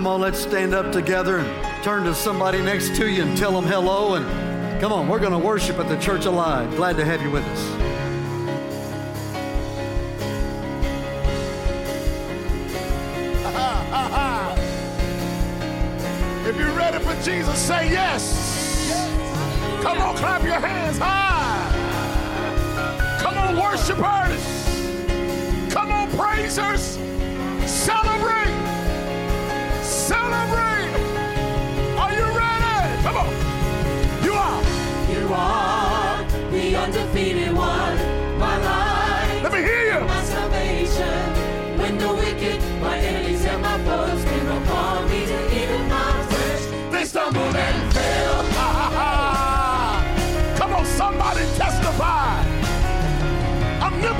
Come on, let's stand up together and turn to somebody next to you and tell them hello. And come on, we're going to worship at the Church Alive. Glad to have you with us. If you're ready for Jesus, say yes. yes. Come on, clap your hands high. Come on, worshipers. Come on, praisers.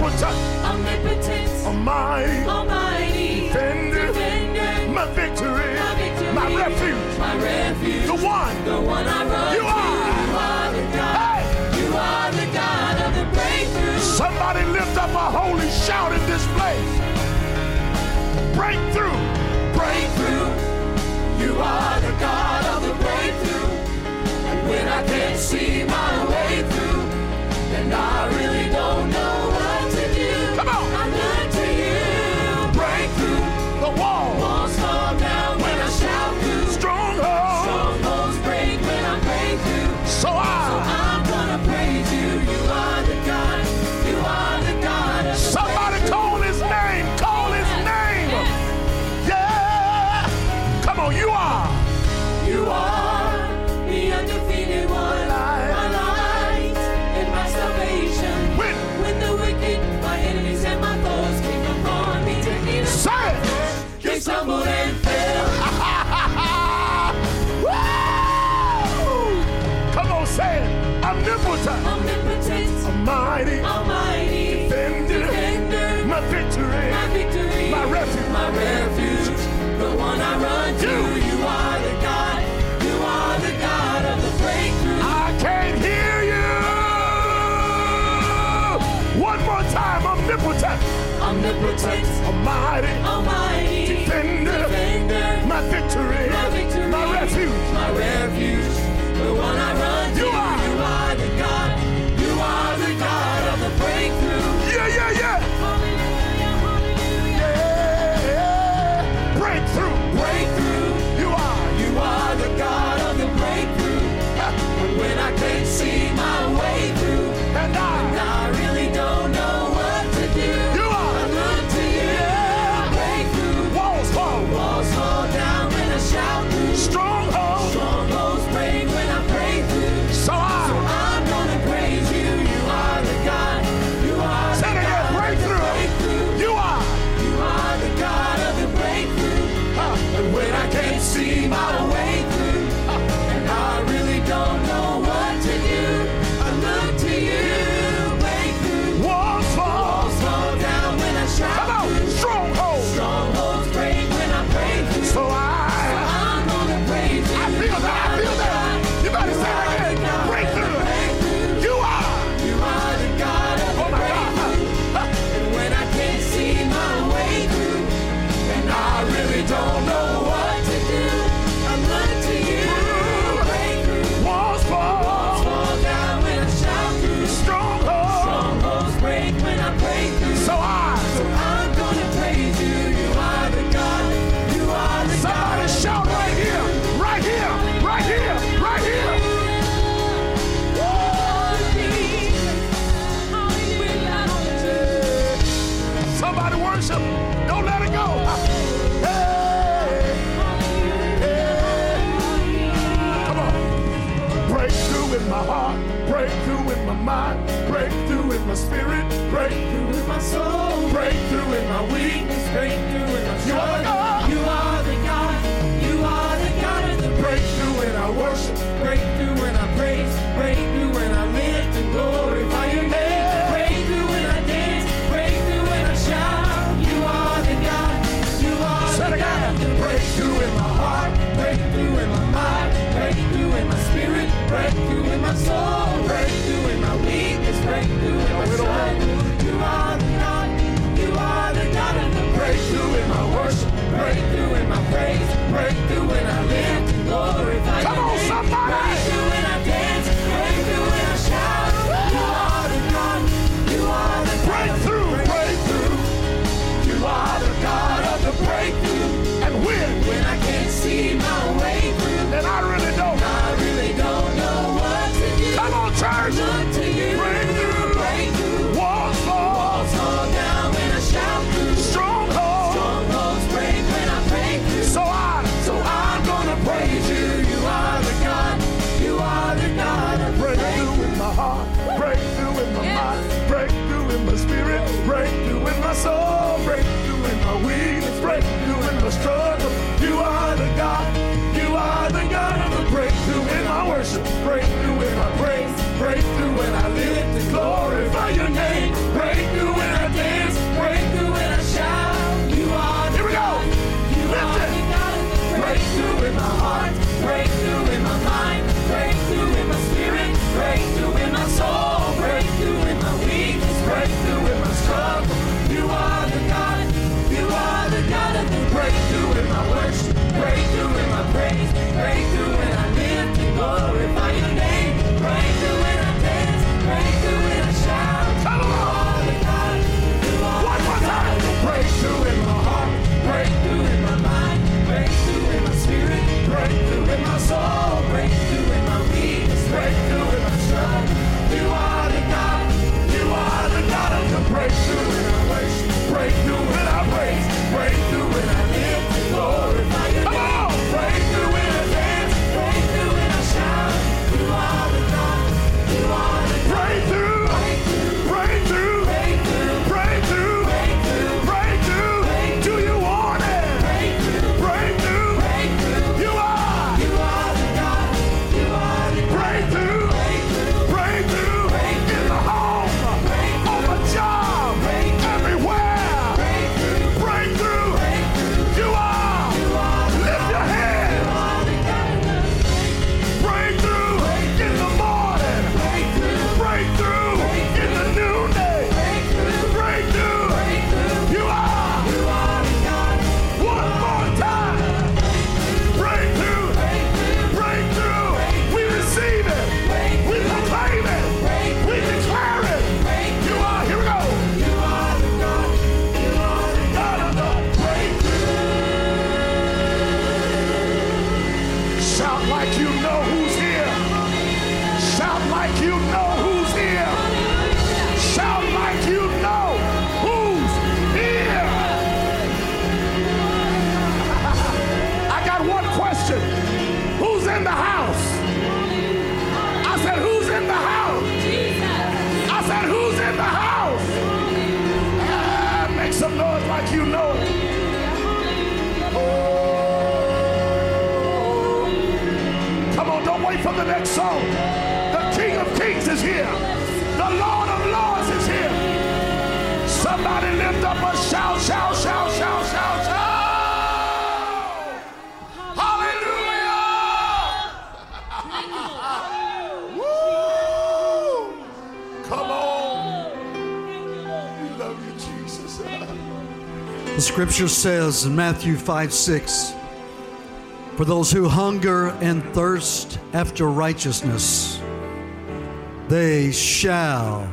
omnipotent, omnipotent, almighty, almighty, defender, defender my, victory, my victory, my refuge, my refuge, the one, the one I run you to. Are. You are the God, hey! you are the God of the breakthrough. Somebody lift up a holy shout in this place. Breakthrough, breakthrough, you are. stumbled and fell. Come on, say it. Omnipotent. Omnipotent. Almighty. Almighty. Defender. Defender. My victory. My victory. My refuge. My refuge. The one I run to. You, you are the God. You are the God of the breakthrough. I can't hear you. One more time. Omnipotent. Omnipotent. Almighty. Scripture says in Matthew 5 6, For those who hunger and thirst after righteousness, they shall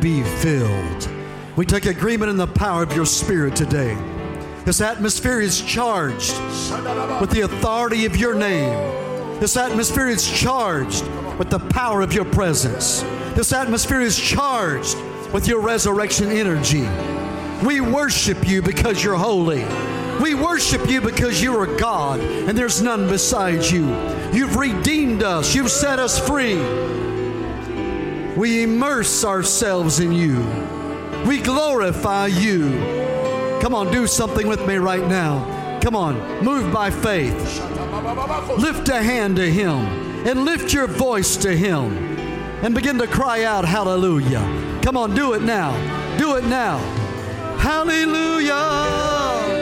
be filled. We take agreement in the power of your spirit today. This atmosphere is charged with the authority of your name. This atmosphere is charged with the power of your presence. This atmosphere is charged with your resurrection energy. We worship you because you're holy. We worship you because you are God and there's none besides you. You've redeemed us, you've set us free. We immerse ourselves in you. We glorify you. Come on, do something with me right now. Come on, move by faith. Lift a hand to Him and lift your voice to Him and begin to cry out, Hallelujah. Come on, do it now. Do it now. Hallelujah.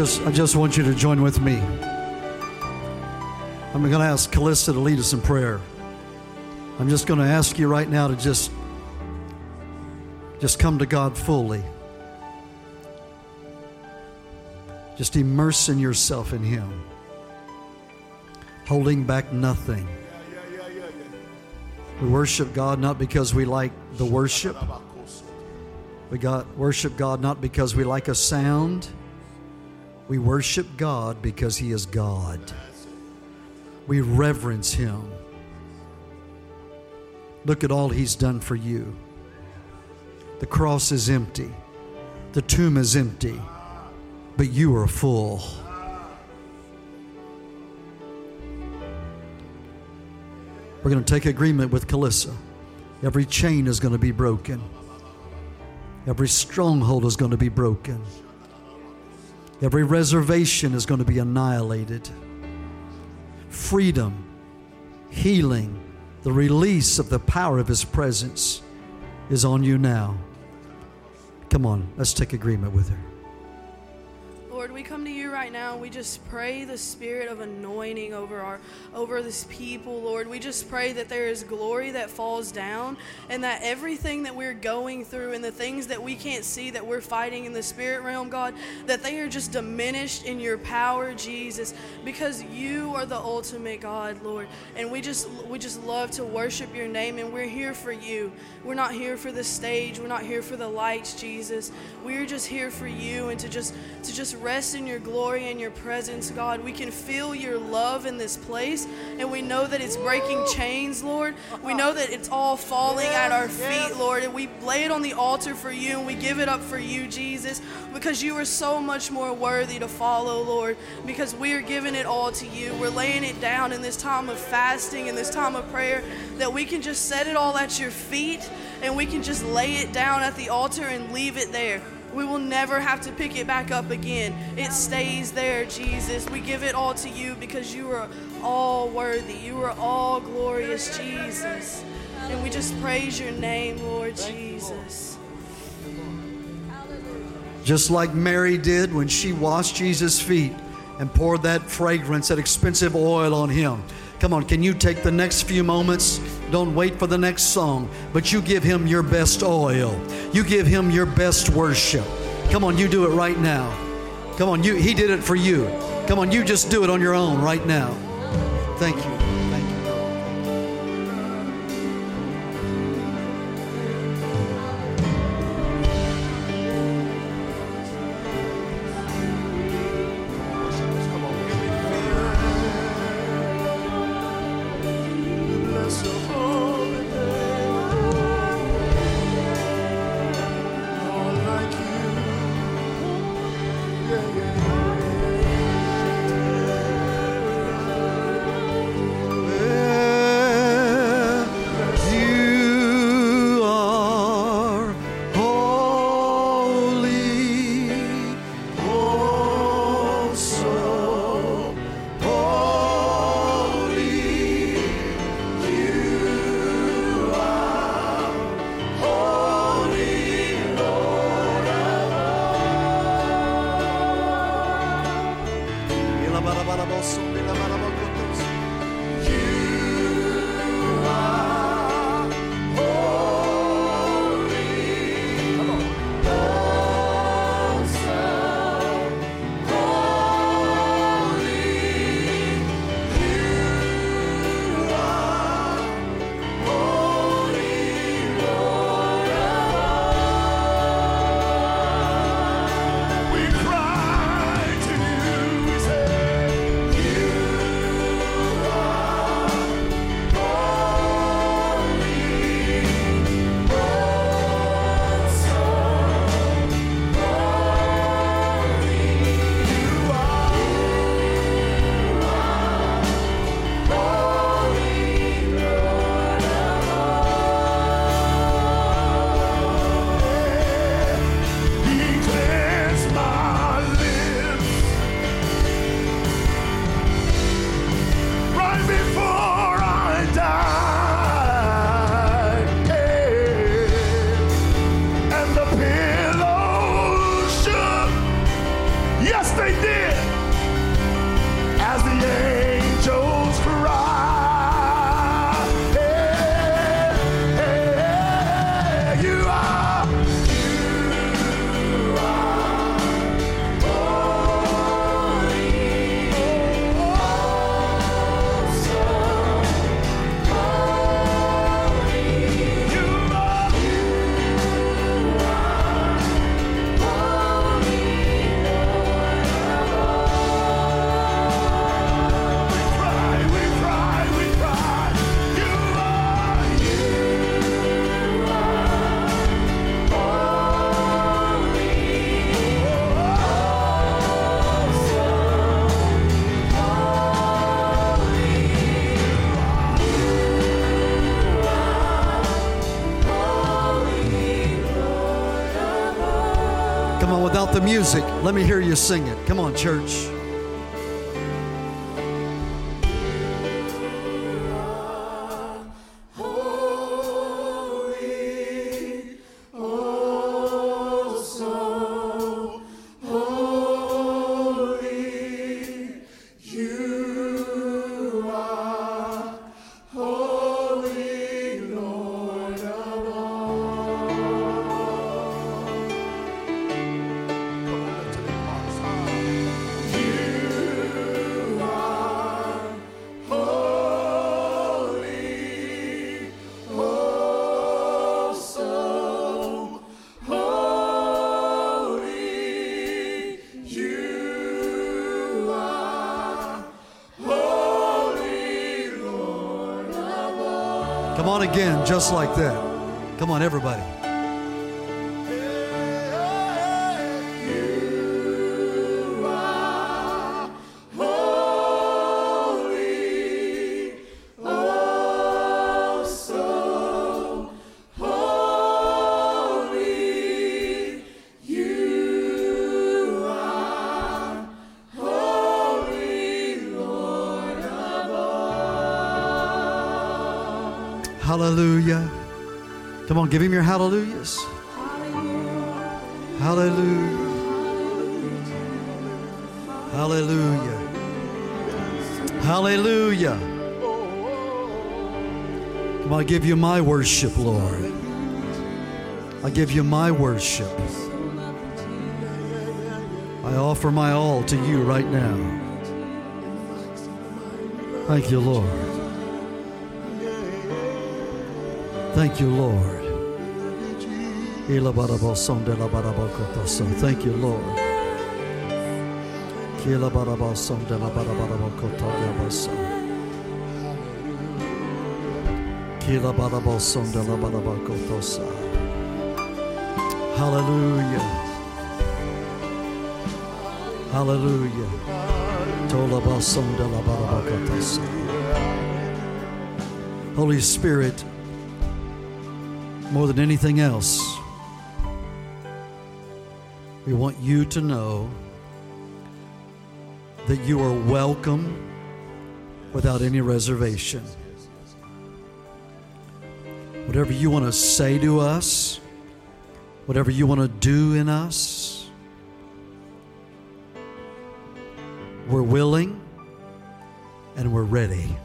just, I just want you to join with me. I'm going to ask Callista to lead us in prayer. I'm just going to ask you right now to just, just come to God fully. Just immersing yourself in Him, holding back nothing. We worship God not because we like the worship. We got worship God not because we like a sound we worship God because He is God. We reverence Him. Look at all He's done for you. The cross is empty, the tomb is empty, but you are full. We're going to take agreement with Calissa. Every chain is going to be broken. Every stronghold is going to be broken. Every reservation is going to be annihilated. Freedom, healing, the release of the power of His presence is on you now. Come on, let's take agreement with her. Lord, we come to you right now. We just pray the spirit of anointing over our over this people, Lord. We just pray that there is glory that falls down and that everything that we're going through and the things that we can't see that we're fighting in the spirit realm, God, that they are just diminished in your power, Jesus, because you are the ultimate God, Lord. And we just we just love to worship your name and we're here for you. We're not here for the stage. We're not here for the lights, Jesus. We're just here for you and to just to just rest in your glory and your presence, God. We can feel your love in this place and we know that it's breaking chains, Lord. We know that it's all falling at our feet, Lord, and we lay it on the altar for you and we give it up for you, Jesus, because you are so much more worthy to follow, Lord, because we are giving it all to you. We're laying it down in this time of fasting, in this time of prayer, that we can just set it all at your feet and we can just lay it down at the altar and leave it there. We will never have to pick it back up again. It stays there, Jesus. We give it all to you because you are all worthy. You are all glorious, Jesus. And we just praise your name, Lord Jesus. Just like Mary did when she washed Jesus' feet and poured that fragrance, that expensive oil on him. Come on, can you take the next few moments? Don't wait for the next song, but you give him your best oil. You give him your best worship. Come on, you do it right now. Come on, you he did it for you. Come on, you just do it on your own right now. Thank you. Music, let me hear you sing it. Come on, church. Just like that. Come on, everybody. Give him your hallelujahs. Hallelujah. Hallelujah. Hallelujah. Come on, I give you my worship, Lord. I give you my worship. I offer my all to you right now. Thank you, Lord. Thank you, Lord. Thank you, Lord. Hallelujah. Hallelujah. Holy Spirit, more than anything else, we want you to know that you are welcome without any reservation. Whatever you want to say to us, whatever you want to do in us, we're willing and we're ready.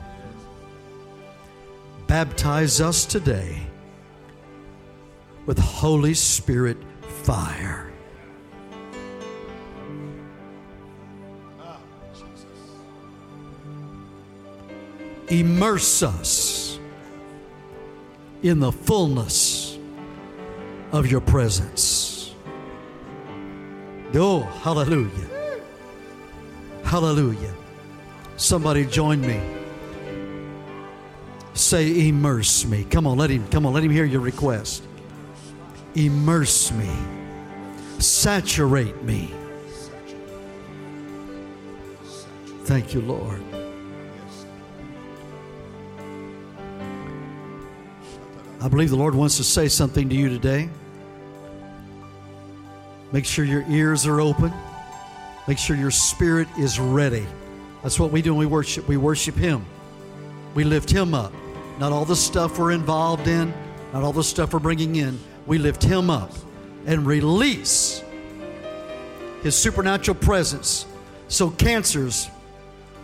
Baptize us today with Holy Spirit fire. Immerse us in the fullness of your presence. Oh, hallelujah. Hallelujah. Somebody join me. Say, immerse me. Come on, let him, come on, let him hear your request immerse me, saturate me. Thank you, Lord. I believe the Lord wants to say something to you today. Make sure your ears are open. Make sure your spirit is ready. That's what we do we worship. We worship Him. We lift Him up. Not all the stuff we're involved in, not all the stuff we're bringing in we lift him up and release his supernatural presence so cancers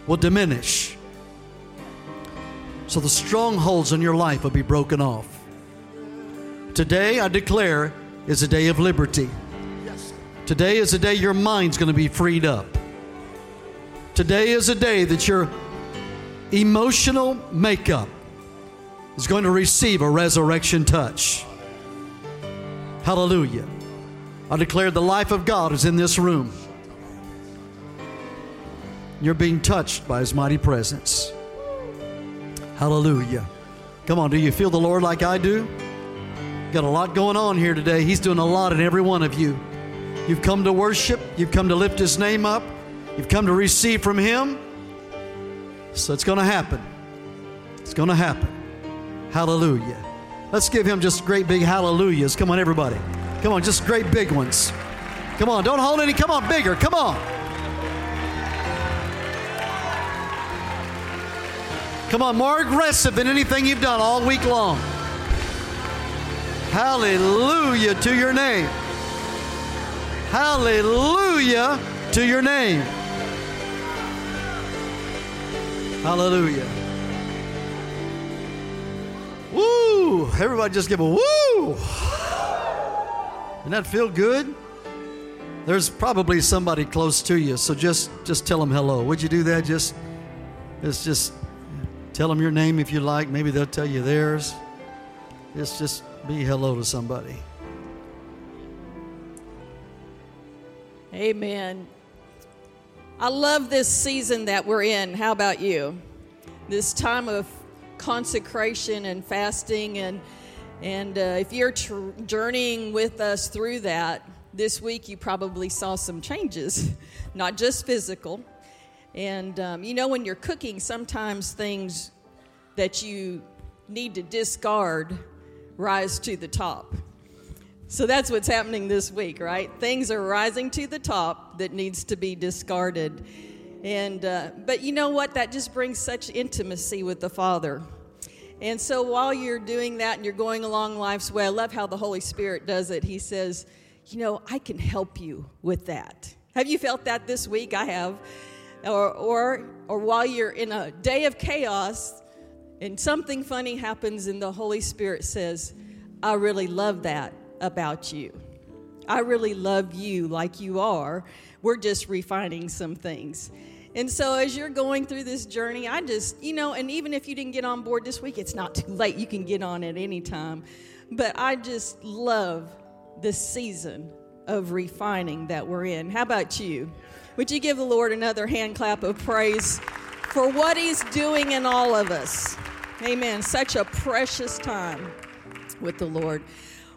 will diminish, so the strongholds in your life will be broken off. Today, I declare, is a day of liberty. Yes. Today is a day your mind's going to be freed up. Today is a day that your emotional makeup is going to receive a resurrection touch. Hallelujah. I declare the life of God is in this room. You're being touched by His mighty presence. Hallelujah. Come on, do you feel the Lord like I do? Got a lot going on here today. He's doing a lot in every one of you. You've come to worship, you've come to lift His name up, you've come to receive from Him. So it's going to happen. It's going to happen. Hallelujah. Let's give him just great big hallelujahs. Come on, everybody. Come on, just great big ones. Come on, don't hold any. Come on, bigger. Come on. Come on, more aggressive than anything you've done all week long. Hallelujah to your name. Hallelujah to your name. Hallelujah. Woo! Everybody just give a woo! Doesn't that feel good? There's probably somebody close to you, so just just tell them hello. Would you do that? Just just just tell them your name if you like. Maybe they'll tell you theirs. It's just be hello to somebody. Amen. I love this season that we're in. How about you? This time of consecration and fasting, and and uh, if you're tr- journeying with us through that this week, you probably saw some changes, not just physical. And um, you know, when you're cooking, sometimes things that you need to discard rise to the top. So that's what's happening this week, right? Things are rising to the top that needs to be discarded. And uh, but you know what? That just brings such intimacy with the Father. And so while you're doing that and you're going along life's way, I love how the Holy Spirit does it. He says, "You know, I can help you with that." Have you felt that this week? I have. Or or or while you're in a day of chaos and something funny happens and the Holy Spirit says, "I really love that." about you. I really love you like you are. We're just refining some things. And so, as you're going through this journey, I just, you know, and even if you didn't get on board this week, it's not too late. You can get on at any time. But I just love the season of refining that we're in. How about you? Would you give the Lord another hand clap of praise for what He's doing in all of us? Amen. Such a precious time with the Lord.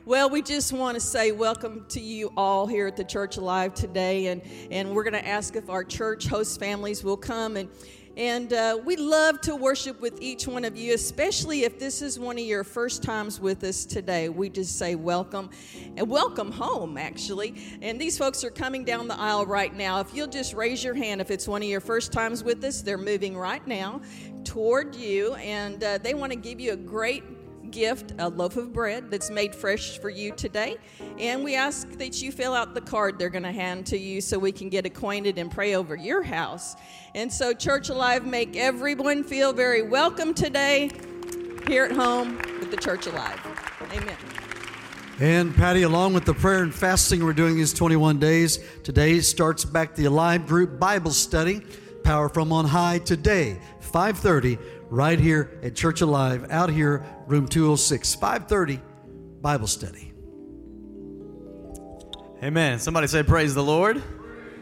Well, we just want to say welcome to you all here at the Church Alive today, and, and we're going to ask if our church host families will come and and uh, we love to worship with each one of you, especially if this is one of your first times with us today. We just say welcome and welcome home, actually. And these folks are coming down the aisle right now. If you'll just raise your hand if it's one of your first times with us, they're moving right now toward you, and uh, they want to give you a great gift, a loaf of bread that's made fresh for you today. And we ask that you fill out the card they're going to hand to you so we can get acquainted and pray over your house. And so, Church Alive, make everyone feel very welcome today here at home with the Church Alive. Amen. And Patty, along with the prayer and fasting we're doing these 21 days, today starts back the Alive Group Bible Study, Power from on High today, 5:30 right here at Church Alive, out here, room 206, 530, Bible study. Amen. Somebody say, Praise the Lord.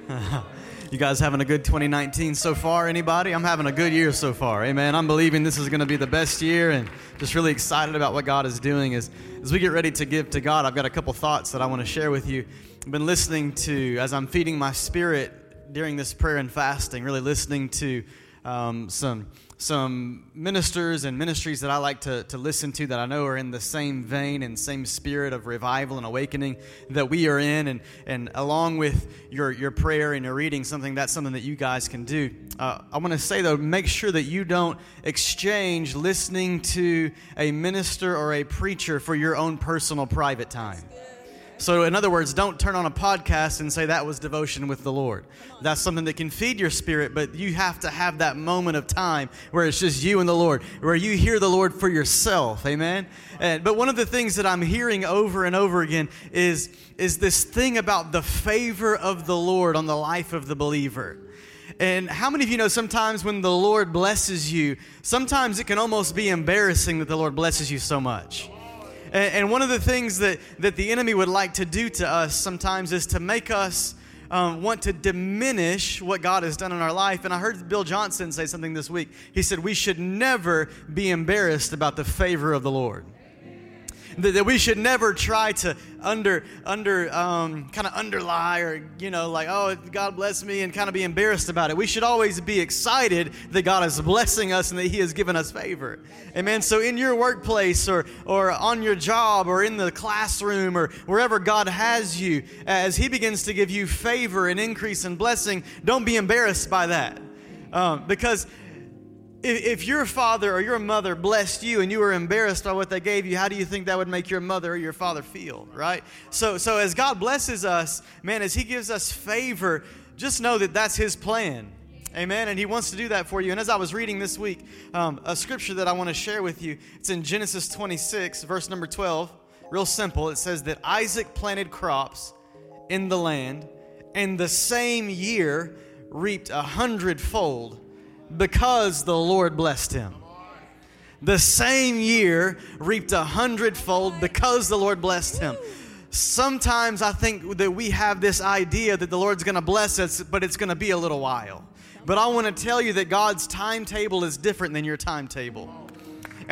you guys having a good 2019 so far? Anybody? I'm having a good year so far. Amen. I'm believing this is going to be the best year and just really excited about what God is doing. As, as we get ready to give to God, I've got a couple thoughts that I want to share with you. I've been listening to, as I'm feeding my spirit during this prayer and fasting, really listening to um, some some ministers and ministries that I like to, to listen to that I know are in the same vein and same spirit of revival and awakening that we are in. And, and along with your, your prayer and your reading, something that's something that you guys can do. Uh, I want to say, though, make sure that you don't exchange listening to a minister or a preacher for your own personal private time. So, in other words, don't turn on a podcast and say that was devotion with the Lord. That's something that can feed your spirit, but you have to have that moment of time where it's just you and the Lord, where you hear the Lord for yourself. Amen. And, but one of the things that I'm hearing over and over again is is this thing about the favor of the Lord on the life of the believer. And how many of you know sometimes when the Lord blesses you, sometimes it can almost be embarrassing that the Lord blesses you so much? And, one of the things that, that the enemy would like to do to us sometimes is to make us um, want to diminish what God has done in our life. And I heard Bill Johnson say something this week. He said, We should never be embarrassed about the favor of the Lord that, that we should never try to under under um, kind of underlie or you know like oh God bless me and kind of be embarrassed about it. We should always be excited that God is blessing us and that He has given us favor. Amen. So in your workplace or or on your job or in the classroom or wherever God has you, as He begins to give you favor and increase and blessing, don't be embarrassed by that. Um, because if your father or your mother blessed you and you were embarrassed by what they gave you, how do you think that would make your mother or your father feel, right? So, so as God blesses us, man, as He gives us favor, just know that that's His plan. Amen. And He wants to do that for you. And as I was reading this week, um, a scripture that I want to share with you, it's in Genesis 26, verse number 12. Real simple. It says that Isaac planted crops in the land, and the same year reaped a hundredfold because the Lord blessed him. The same year reaped a hundredfold because the Lord blessed him. Sometimes I think that we have this idea that the Lord's going to bless us, but it's going to be a little while. But I want to tell you that God's timetable is different than your timetable.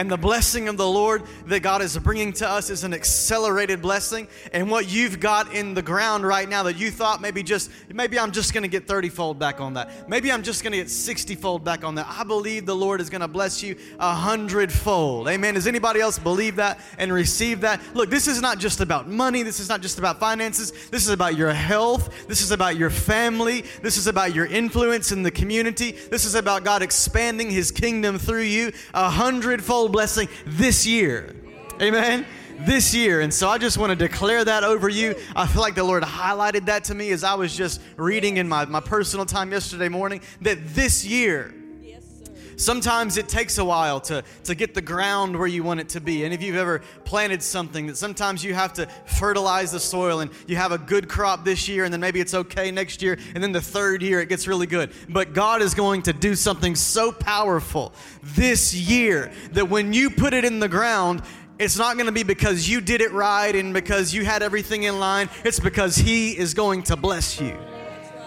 And the blessing of the Lord that God is bringing to us is an accelerated blessing. And what you've got in the ground right now that you thought maybe just, maybe I'm just going to get 30 fold back on that. Maybe I'm just going to get 60 fold back on that. I believe the Lord is going to bless you a hundredfold. Amen. Does anybody else believe that and receive that? Look, this is not just about money. This is not just about finances. This is about your health. This is about your family. This is about your influence in the community. This is about God expanding his kingdom through you a hundredfold blessing this year. Amen this year. And so I just want to declare that over you. I feel like the Lord highlighted that to me as I was just reading in my, my personal time yesterday morning that this year, Sometimes it takes a while to, to get the ground where you want it to be. And if you've ever planted something, that sometimes you have to fertilize the soil and you have a good crop this year, and then maybe it's okay next year, and then the third year it gets really good. But God is going to do something so powerful this year that when you put it in the ground, it's not going to be because you did it right and because you had everything in line. It's because He is going to bless you.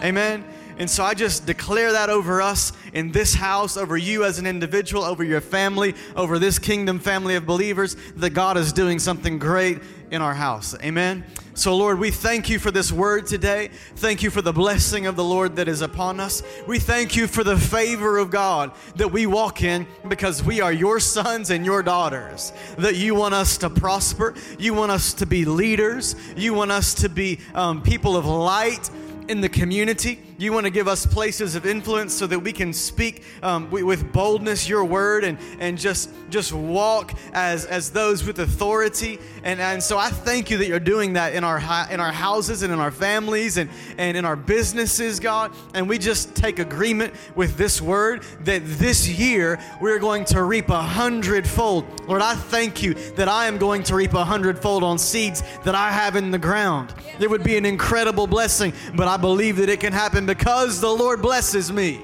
Amen. And so I just declare that over us in this house, over you as an individual, over your family, over this kingdom family of believers, that God is doing something great in our house. Amen. So, Lord, we thank you for this word today. Thank you for the blessing of the Lord that is upon us. We thank you for the favor of God that we walk in because we are your sons and your daughters. That you want us to prosper, you want us to be leaders, you want us to be um, people of light in the community. You want to give us places of influence so that we can speak um, with boldness your word and, and just, just walk as, as those with authority. And, and so I thank you that you're doing that in our, in our houses and in our families and, and in our businesses, God. And we just take agreement with this word that this year we're going to reap a hundredfold. Lord, I thank you that I am going to reap a hundredfold on seeds that I have in the ground. It would be an incredible blessing, but I believe that it can happen because the Lord blesses me.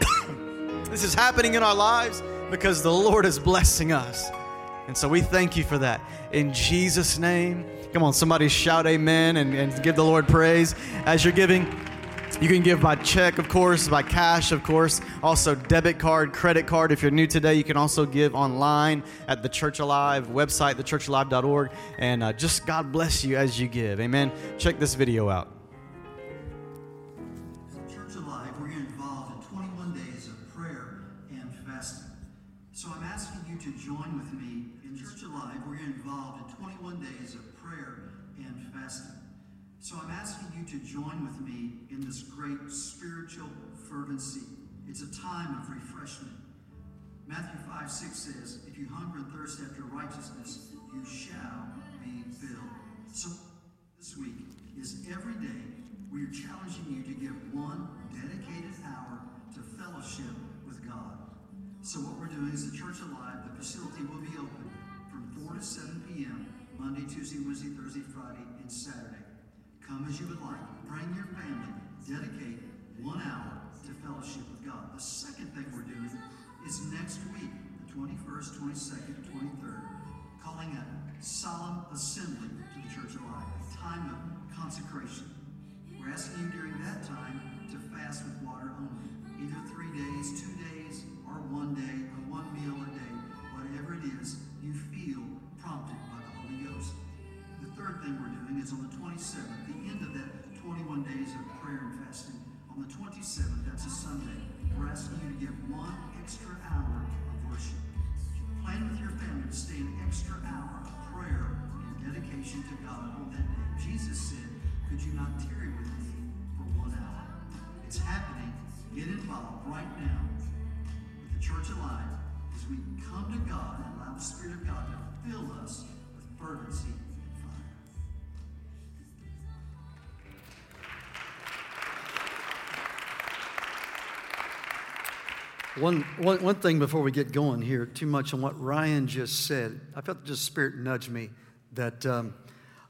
this is happening in our lives because the Lord is blessing us. And so we thank you for that. In Jesus' name. Come on, somebody shout amen and, and give the Lord praise as you're giving. You can give by check, of course, by cash, of course, also debit card, credit card. If you're new today, you can also give online at the Church Alive website, thechurchalive.org. And uh, just God bless you as you give. Amen. Check this video out. Fervency. It's a time of refreshment. Matthew 5 6 says, If you hunger and thirst after righteousness, you shall be filled. So this week is every day we are challenging you to give one dedicated hour to fellowship with God. So what we're doing is the Church Alive, the facility will be open from 4 to 7 p.m. Monday, Tuesday, Wednesday, Thursday, Friday, and Saturday. Come as you would like. Bring your family. Dedicate one hour fellowship with God. The second thing we're doing is next week, the 21st, 22nd, 23rd, calling a solemn assembly to the Church Alive, a time of consecration. We're asking you during that time to fast with water only, either three days, two days, or one day, or one meal a day, whatever it is you feel prompted by the Holy Ghost. The third thing we're doing is on the 27th, the end of that 21 days of prayer and fasting. On the 27th, that's a Sunday, we're asking you to give one extra hour of worship. Plan with your family to stay an extra hour of prayer and dedication to God on that day. Jesus said, Could you not tarry with me for one hour? It's happening. Get involved right now with the church alive as we come to God and allow the Spirit of God to fill us with fervency One, one, one thing before we get going here, too much on what Ryan just said. I felt just spirit nudge me that um,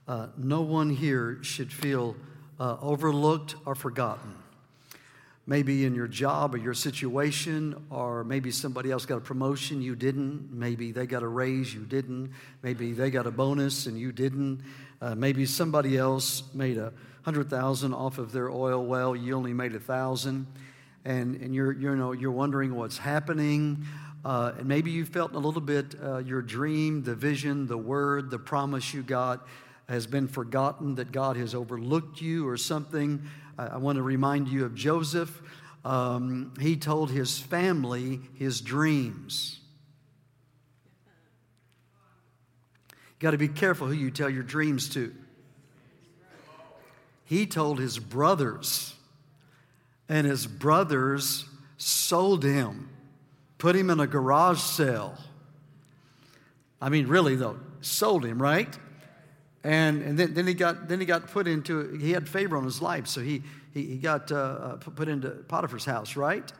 uh, no one here should feel uh, overlooked or forgotten. Maybe in your job or your situation, or maybe somebody else got a promotion, you didn't. Maybe they got a raise, you didn't. Maybe they got a bonus and you didn't. Uh, maybe somebody else made a hundred thousand off of their oil well, you only made a thousand and, and you're, you know, you're wondering what's happening, Uh, and maybe you felt a little bit uh, your dream, the vision, the word, the promise you got has been forgotten, that God has overlooked you or something. I, I want to remind you of Joseph. Um, he told his family his dreams. You got to be careful who you tell your dreams to. He told his brothers, and his brothers sold him, put him in a garage sale. I mean, really, though, sold him, right? And, and then, then, he got, then he got put into, he had favor on his life, so he, he, he got uh, uh put into Potiphar's house, right?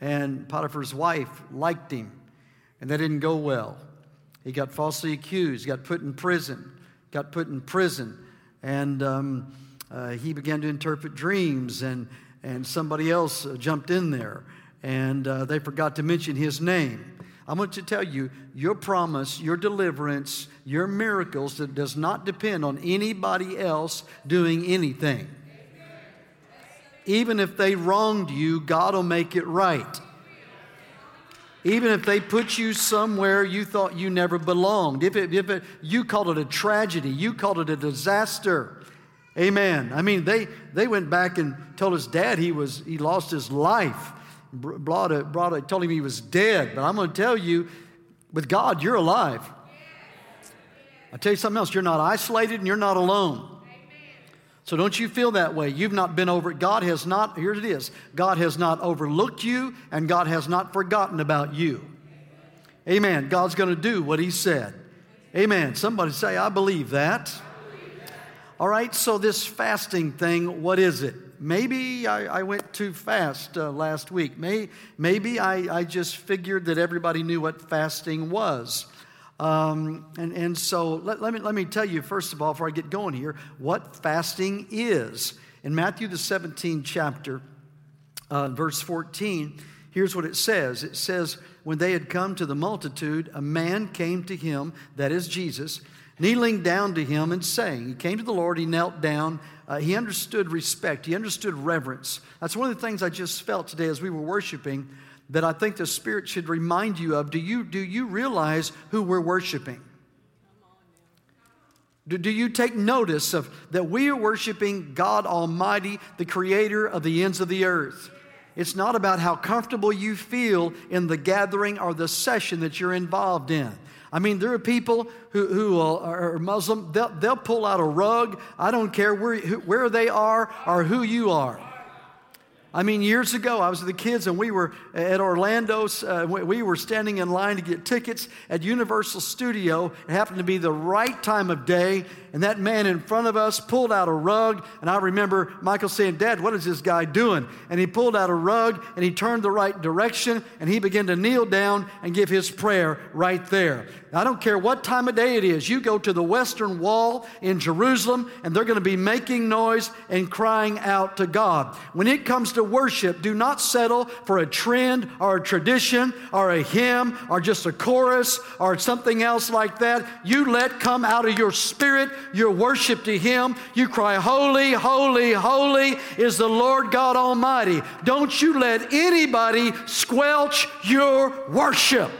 And Potiphar's wife liked him, and that didn't go well. He got falsely accused, got put in prison, got put in prison, and um, uh, he began to interpret dreams, and, and somebody else uh, jumped in there, and uh, they forgot to mention his name. I want to tell you, your promise, your deliverance, your miracles that does not depend on anybody else doing anything. Even if they wronged you, God will make it right. Even if they put you somewhere you thought you never belonged, if, it, if it, you called it a tragedy, you called it a disaster. Amen. I mean, they, they went back and told his dad he, was, he lost his life brought a, brought a, told him he was dead. But I'm going to tell you, with God, you're alive. I'll tell you something else. You're not isolated and you're not alone. So don't you feel that way. You've not been over, God has not, here it is, God has not overlooked you and God has not forgotten about you. Amen. God's going to do what He said. Amen. Somebody say, I believe that. All right, so this fasting thing, what is it? maybe I, I, went too fast uh, last week. May, maybe I, I, just figured that everybody knew what fasting was. Um, and, and so let, let, me, let me tell you, first of all, before I get going here, what fasting is. In Matthew, the 17th chapter, uh, verse 14, here's what it says it says, When they had come to the multitude, a man came to him, that is Jesus, kneeling down to him and saying, He came to the Lord, he knelt down uh, he understood respect, he understood reverence. That's one of the things I just felt today as we were worshiping that I think the Spirit should remind you of. Do you, do you realize who we're worshiping? Do, do you take notice of that we are worshiping God Almighty, the creator of the ends of the earth? It's not about how comfortable you feel in the gathering or the session that you're involved in. I mean, there are people who, who are Muslim, they'll, they'll pull out a rug. I don't care where, where they are or who you are. I mean, years ago, I was with the kids and we were at Orlando. Uh, we were standing in line to get tickets at Universal Studio. It happened to be the right time of day, and that man in front of us pulled out a rug. And I remember Michael saying, Dad, what is this guy doing? And he pulled out a rug and he turned the right direction and he began to kneel down and give his prayer right there. I don't care what time of day it is. You go to the Western Wall in Jerusalem, and they're going to be making noise and crying out to God. When it comes to worship, do not settle for a trend or a tradition or a hymn or just a chorus or something else like that. You let come out of your spirit your worship to Him. You cry, Holy, holy, holy is the Lord God Almighty. Don't you let anybody squelch your worship.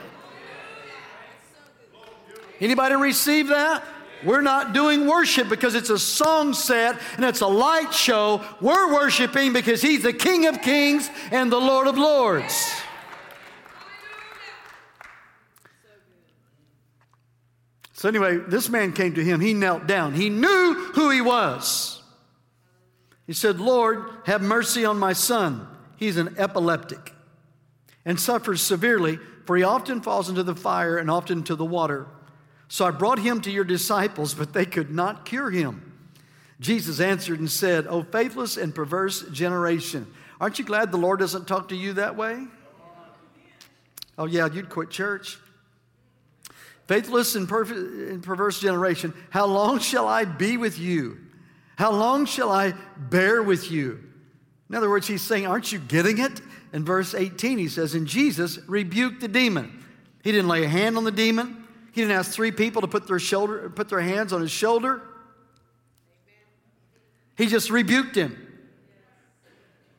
Anybody receive that? We're not doing worship because it's a song set and it's a light show. We're worshiping because He's the King of Kings and the Lord of Lords. So, anyway, this man came to him. He knelt down. He knew who he was. He said, Lord, have mercy on my son. He's an epileptic and suffers severely, for he often falls into the fire and often into the water. So I brought him to your disciples, but they could not cure him. Jesus answered and said, O faithless and perverse generation. Aren't you glad the Lord doesn't talk to you that way? Oh, yeah, you'd quit church. Faithless and, and perverse generation, how long shall I be with you? How long shall I bear with you? In other words, he's saying, Aren't you getting it? In verse 18, he says, And Jesus rebuked the demon. He didn't lay a hand on the demon. He didn't ask three people to put their shoulder, put their hands on his shoulder. He just rebuked him.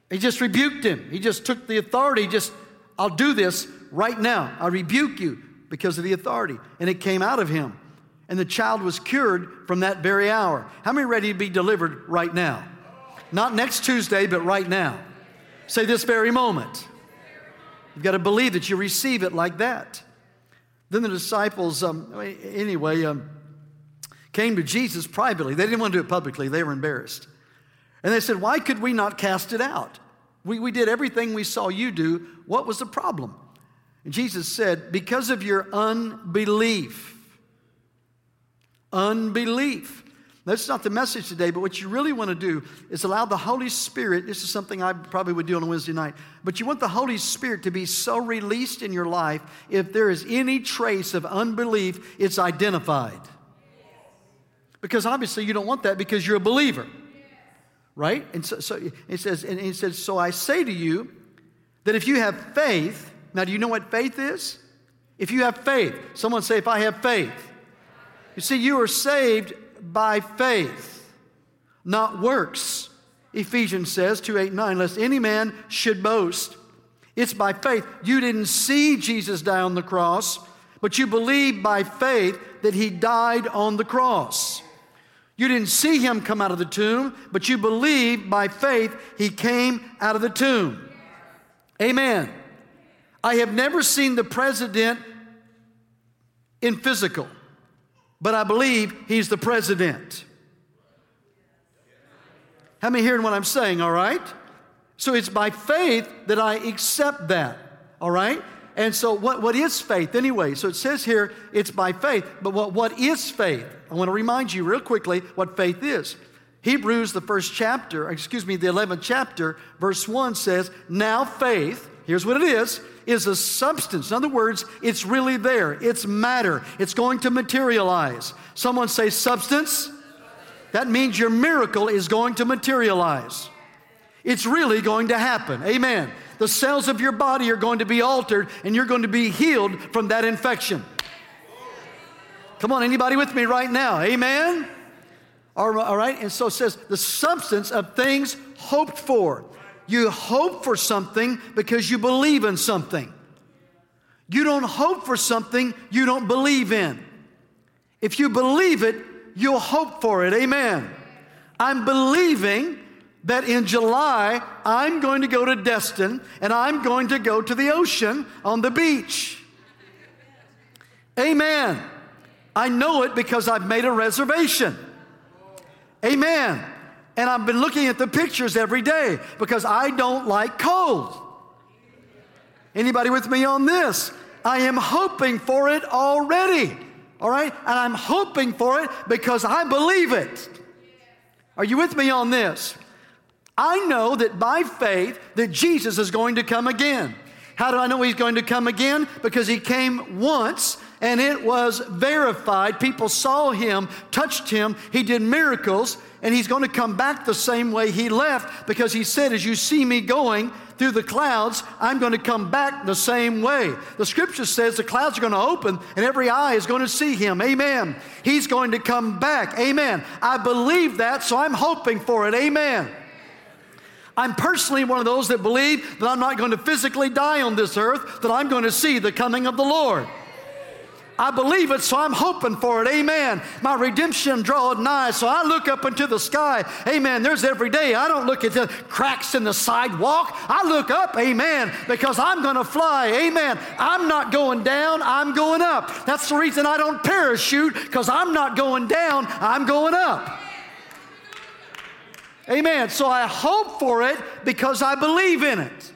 He just rebuked him. He just took the authority, just, I'll do this Right now, I rebuke you because of the authority. And it came out of him. And the child was cured from that very hour. How many ready to be delivered right now? Not next Tuesday, but right now. Say this very moment. You've got to believe that you receive it like that. Then the disciples, um, anyway, um, came to Jesus privately. They didn't want to do it publicly, they were embarrassed. And they said, Why could we not cast it out? We, we did everything we saw you do. What was the problem? And Jesus said, Because of your unbelief. Unbelief. That's not the message today, but what you really want to do is allow the Holy Spirit. This is something I probably would do on a Wednesday night, but you want the Holy Spirit to be so released in your life, if there is any trace of unbelief, it's identified. Because obviously you don't want that because you're a believer. Right? And so, so it says, and it says, so I say to you that if you have faith, now do you know what faith is? If you have faith, someone say, if I have faith. You see, you are saved by faith, not works. Ephesians says, 2 8 9, lest any man should boast. It's by faith. You didn't see Jesus die on the cross, but you believe by faith that he died on the cross. You didn't see him come out of the tomb, but you believe by faith he came out of the tomb. Amen. I have never seen the president in physical but I believe he's the president. How many hearing what I'm saying, all right? So it's by faith that I accept that, all right? And so, what, what is faith anyway? So it says here it's by faith, but what, what is faith? I want to remind you real quickly what faith is. Hebrews, the first chapter, excuse me, the 11th chapter, verse 1 says, Now faith, here's what it is is a substance. In other words, it's really there, it's matter, it's going to materialize. Someone say substance. That means your miracle is going to materialize. It's really going to happen. Amen. The cells of your body are going to be altered and you're going to be healed from that infection. Come on, anybody with me right now? Amen. All right, and so it says the substance of things hoped for. You hope for something because you believe in something. You don't hope for something you don't believe in. If you believe it, you'll hope for it. Amen. I'm believing that in July I'm going to go to Destin and I'm going to go to the ocean on the beach. Amen. I know it because I've made a reservation. Amen. And I've been looking at the pictures every day because I don't like cold. Anybody with me on this? I am hoping for it already. All right? And I'm hoping for it because I believe it. Are you with me on this? I know that by faith that Jesus is going to come again. How do I know he's going to come again? Because he came once and it was verified. People saw him, touched him, he did miracles, and he's going to come back the same way he left because he said, As you see me going through the clouds, I'm going to come back the same way. The scripture says the clouds are going to open and every eye is going to see him. Amen. He's going to come back. Amen. I believe that, so I'm hoping for it. Amen. I'm personally one of those that believe that I'm not going to physically die on this earth, that I'm going to see the coming of the Lord. I believe it, so I'm hoping for it. Amen. My redemption draweth nigh, so I look up into the sky. Amen. There's every day. I don't look at the cracks in the sidewalk. I look up. Amen. Because I'm going to fly. Amen. I'm not going down. I'm going up. That's the reason I don't parachute, because I'm not going down. I'm going up. Amen. So I hope for it because I believe in it.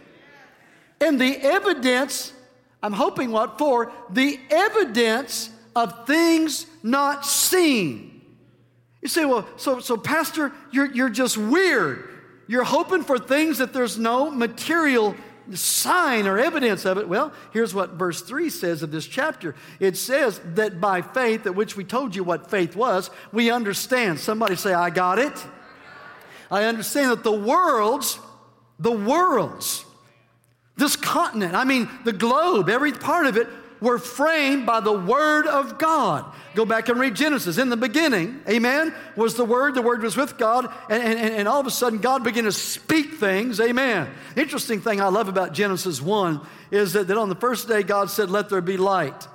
And the evidence I'm hoping what for? The evidence of things not seen. You say, well, so, so Pastor, you're, you're just weird. You're hoping for things that there's no material sign or evidence of it. Well, here's what verse 3 says of this chapter it says that by faith, at which we told you what faith was, we understand. Somebody say, I got it. I understand that the worlds, the worlds, this continent, I mean, the globe, every part of it were framed by the Word of God. Go back and read Genesis. In the beginning, amen, was the Word. The Word was with God. And, and, and all of a sudden, God began to speak things. Amen. Interesting thing I love about Genesis 1 is that, that on the first day, God said, Let there be light.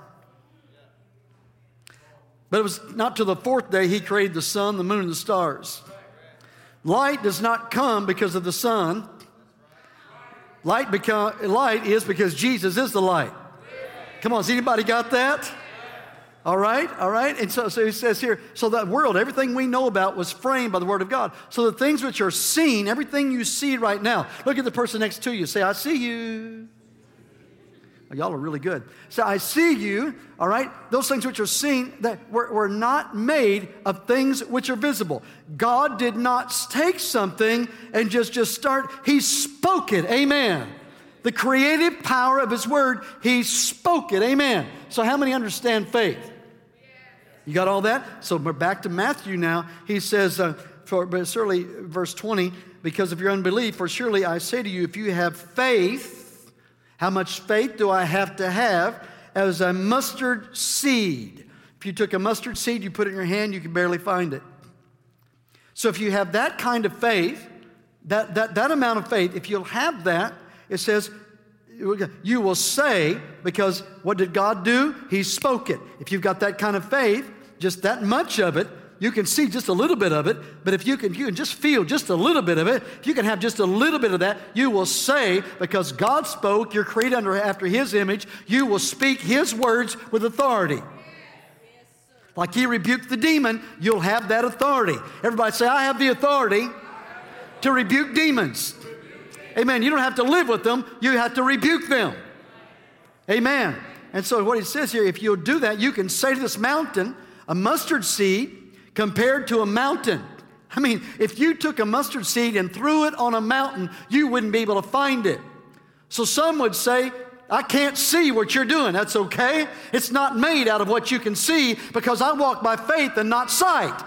But it was not till the fourth day He created the sun, the moon, and the stars. Light does not come because of the sun. Light, become, light is because Jesus is the light. Come on, has anybody got that? All right, all right. And so, so he says here, so that world, everything we know about was framed by the Word of God. So the things which are seen, everything you see right now, look at the person next to you. Say, I see you. Y'all are really good. So I see you, all right? Those things which are seen that were, were not made of things which are visible. God did not take something and just, just start, He spoke it. Amen. The creative power of His Word, He spoke it. Amen. So, how many understand faith? You got all that? So we're back to Matthew now. He says, uh, for, but surely, verse 20, because of your unbelief, for surely I say to you, if you have faith, how much faith do I have to have? As a mustard seed. If you took a mustard seed, you put it in your hand, you can barely find it. So if you have that kind of faith, that, that, that amount of faith, if you'll have that, it says, you will say, because what did God do? He spoke it. If you've got that kind of faith, just that much of it, you can see just a little bit of it, but if you can, you can just feel just a little bit of it, if you can have just a little bit of that, you will say, because God spoke, you're created under, after His image, you will speak His words with authority. Like He rebuked the demon, you'll have that authority. Everybody say, I have the authority to rebuke demons. Amen. You don't have to live with them, you have to rebuke them. Amen. And so, what he says here, if you'll do that, you can say to this mountain, a mustard seed compared to a mountain. I mean, if you took a mustard seed and threw it on a mountain, you wouldn't be able to find it. So, some would say, I can't see what you're doing. That's okay. It's not made out of what you can see because I walk by faith and not sight.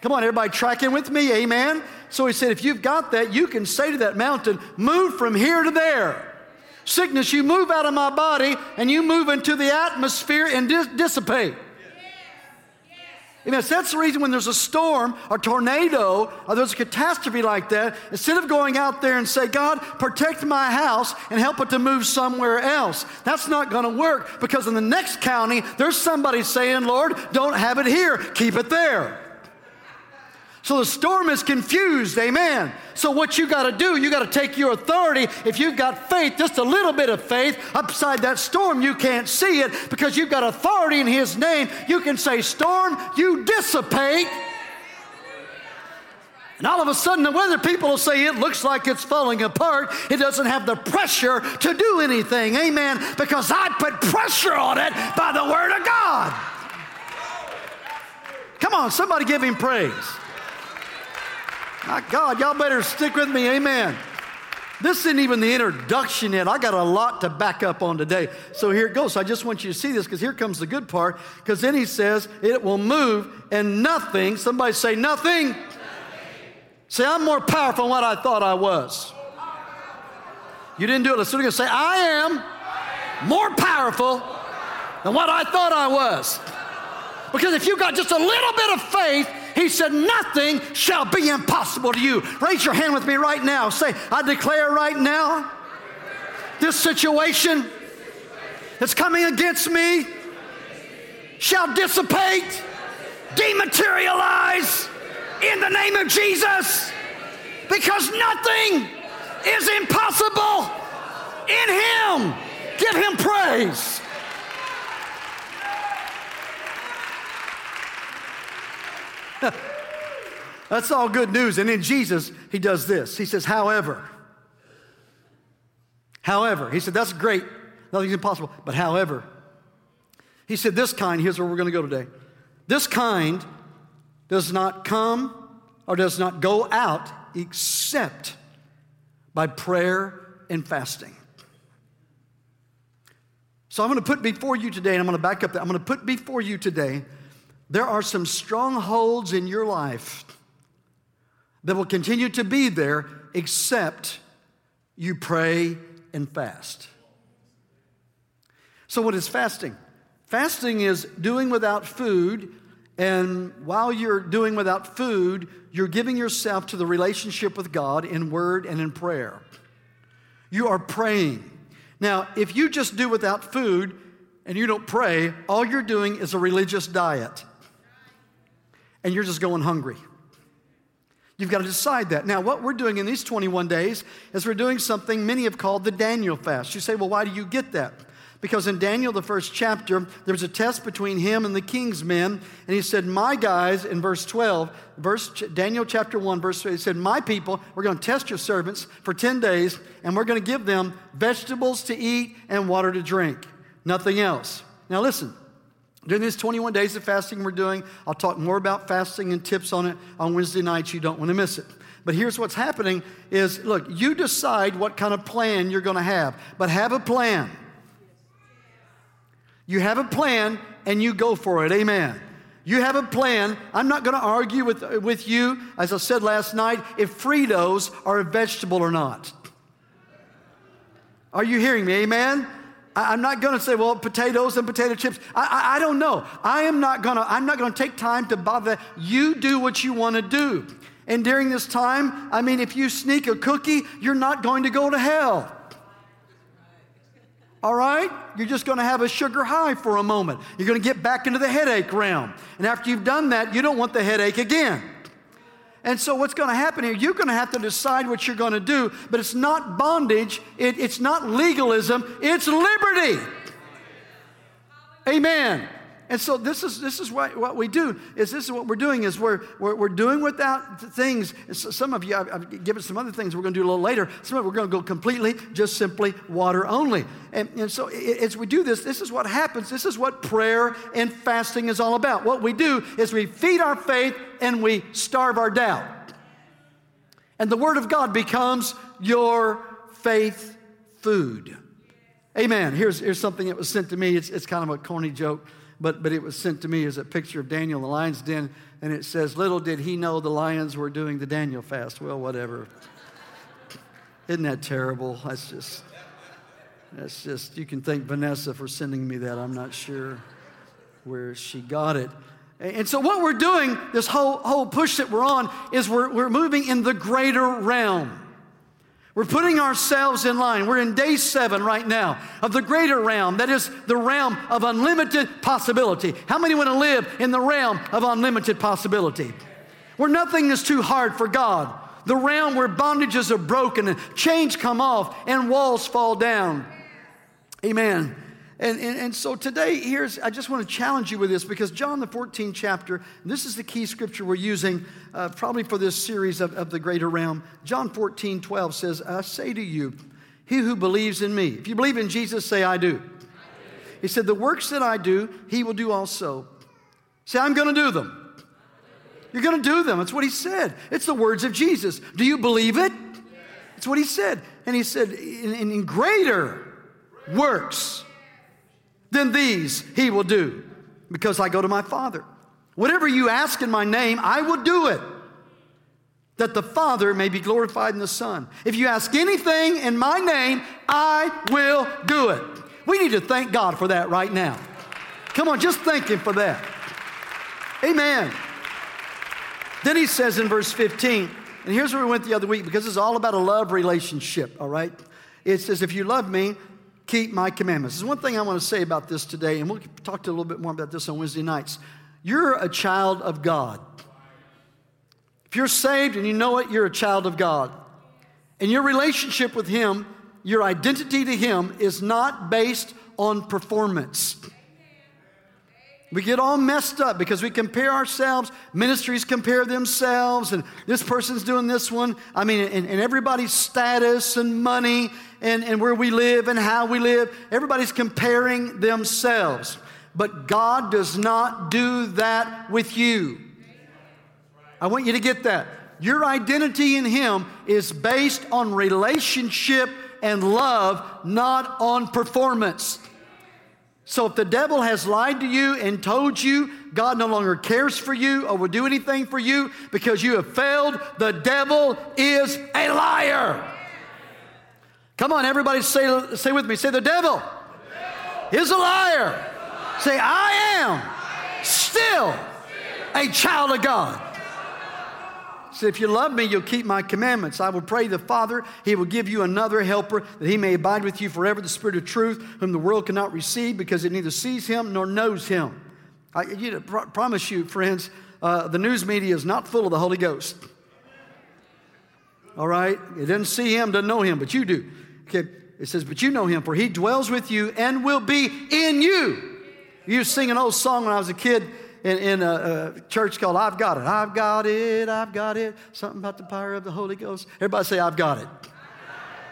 Come on, everybody, tracking with me. Amen. So he said, if you've got that, you can say to that mountain, move from here to there. Sickness, you move out of my body and you move into the atmosphere and dis- dissipate. Amen. So that's the reason when there's a storm, a tornado, or there's a catastrophe like that, instead of going out there and say, God, protect my house and help it to move somewhere else, that's not going to work because in the next county, there's somebody saying, Lord, don't have it here, keep it there. So the storm is confused, amen. So what you got to do, you got to take your authority. If you've got faith, just a little bit of faith, upside that storm, you can't see it because you've got authority in His name. You can say, Storm, you dissipate. And all of a sudden, the weather people will say it looks like it's falling apart. It doesn't have the pressure to do anything. Amen. Because I put pressure on it by the Word of God. Come on, somebody give him praise. My God, y'all better stick with me. Amen. This isn't even the introduction yet. I got a lot to back up on today. So here it goes. So I just want you to see this because here comes the good part. Because then he says, it will move and nothing, somebody say nothing. nothing. Say, I'm more powerful than what I thought I was. You didn't do it. Let's do it again. Say, I am more powerful than what I thought I was. Because if you got just a little bit of faith, he said, Nothing shall be impossible to you. Raise your hand with me right now. Say, I declare right now, this situation that's coming against me shall dissipate, dematerialize in the name of Jesus, because nothing is impossible in Him. Give Him praise. That's all good news. And in Jesus, he does this. He says, however, however, he said, that's great. Nothing's impossible. But however, he said, this kind, here's where we're going to go today. This kind does not come or does not go out except by prayer and fasting. So I'm going to put before you today, and I'm going to back up that. I'm going to put before you today there are some strongholds in your life that will continue to be there except you pray and fast. So, what is fasting? Fasting is doing without food, and while you're doing without food, you're giving yourself to the relationship with God in word and in prayer. You are praying. Now, if you just do without food and you don't pray, all you're doing is a religious diet, and you're just going hungry. You've got to decide that. Now, what we're doing in these 21 days is we're doing something many have called the Daniel fast. You say, well, why do you get that? Because in Daniel, the first chapter, there was a test between him and the king's men. And he said, My guys, in verse 12, verse, Daniel chapter 1, verse 3, he said, My people, we're going to test your servants for 10 days, and we're going to give them vegetables to eat and water to drink. Nothing else. Now, listen, during these 21 days of fasting we're doing, I'll talk more about fasting and tips on it on Wednesday nights. You don't want to miss it. But here's what's happening is look, you decide what kind of plan you're going to have, but have a plan. You have a plan and you go for it. Amen. You have a plan. I'm not going to argue with, with you, as I said last night, if Fritos are a vegetable or not. Are you hearing me? Amen. I, am not going to say, well, potatoes and potato chips. I, I, I don't know. I am not going to. I'm not going to take time to bother. You do what you want to do. And during this time, I mean, if you sneak a cookie, you're not going to go to hell. All right? You're just going to have a sugar high for a moment. You're going to get back into the headache realm. And after you've done that, you don't want the headache again. And so, what's going to happen here? You're going to have to decide what you're going to do, but it's not bondage, it, it's not legalism, it's liberty. Amen. And so this is, this is what, what we do, is this is what we're doing, is we're, we're, we're doing without things. Some of you, I've, I've, given some other things we're going to do a little later. Some of it we're going to go completely, just simply water only. And, and so as we do this, this is what happens. This is what prayer and fasting is all about. What we do is we feed our faith and we starve our doubt. And the Word of God becomes your faith food. Amen. Here's, here's something that was sent to me. It's, it's kind of a corny joke but, but it was sent to me as a picture of Daniel in the lion's den, and it says, Little did he know the lions were doing the Daniel fast. Well, whatever. Isn't that terrible? That's just, that's just, you can thank Vanessa for sending me that. I'm not sure where she got it. And so, what we're doing, this whole, whole push that we're on, is we're, we're moving in the greater realm. We're putting ourselves in line. We're in day seven right now of the greater realm, that is the realm of unlimited possibility. How many want to live in the realm of unlimited possibility? Where nothing is too hard for God. The realm where bondages are broken and chains come off and walls fall down. Amen. And, and, and, so today, here's, I just want to challenge you with this because John, the 14th chapter, this is the key scripture we're using uh, probably for this series of, of the greater realm. John 14, 12 says, I say to you, he who believes in me, if you believe in Jesus, say, I do. He said, The works that I do, he will do also. Say, I'm going to do them. You're going to do them. That's what he said. It's the words of Jesus. Do you believe it? It's what he said. And he said, in, in greater works than these he will do because I go to my Father. Whatever you ask in my name, I will do it, that the Father may be glorified in the Son. If you ask anything in my name, I will do it. We need to thank God for that right now. Come on, just thank Him for that. Amen. Then he says in verse 15, and here's where we went the other week because it's all about a love relationship, all right? It says, If you love me, keep my commandments. There's one thing I want to say about this today, and we'll talk a little bit more about this on Wednesday nights. You're a child of God. If you're saved and you know it, you're a child of God. And your relationship with Him, your identity to Him, is not based on performance. We get all messed up because we compare ourselves. Ministries compare themselves, and this person's doing this one. I mean, and, and everybody's status and money and, and where we live and how we live, everybody's comparing themselves. But God does not do that with you. I want you to get that. Your identity in Him is based on relationship and love, not on performance. So if the devil has lied to you and told you God no longer cares for you or will do anything for you because you have failed, the devil is a liar. Come on, everybody, say, say with me. Say, the devil, the devil. is a liar. Say, I am still a child of God. So if you love me, you'll keep my commandments. I will pray the Father, he will give you another helper that he may abide with you forever, the Spirit of truth, whom the world cannot receive because it neither sees him nor knows him. I you pr- promise you, friends, uh, the news media is not full of the Holy Ghost. All right? It doesn't see him, doesn't know him, but you do. Okay, it says, but you know him, for he dwells with you and will be in you. You sing an old song when I was a kid in, in a, a church called I've Got It. I've got it, I've got it. Something about the power of the Holy Ghost. Everybody say, I've got it.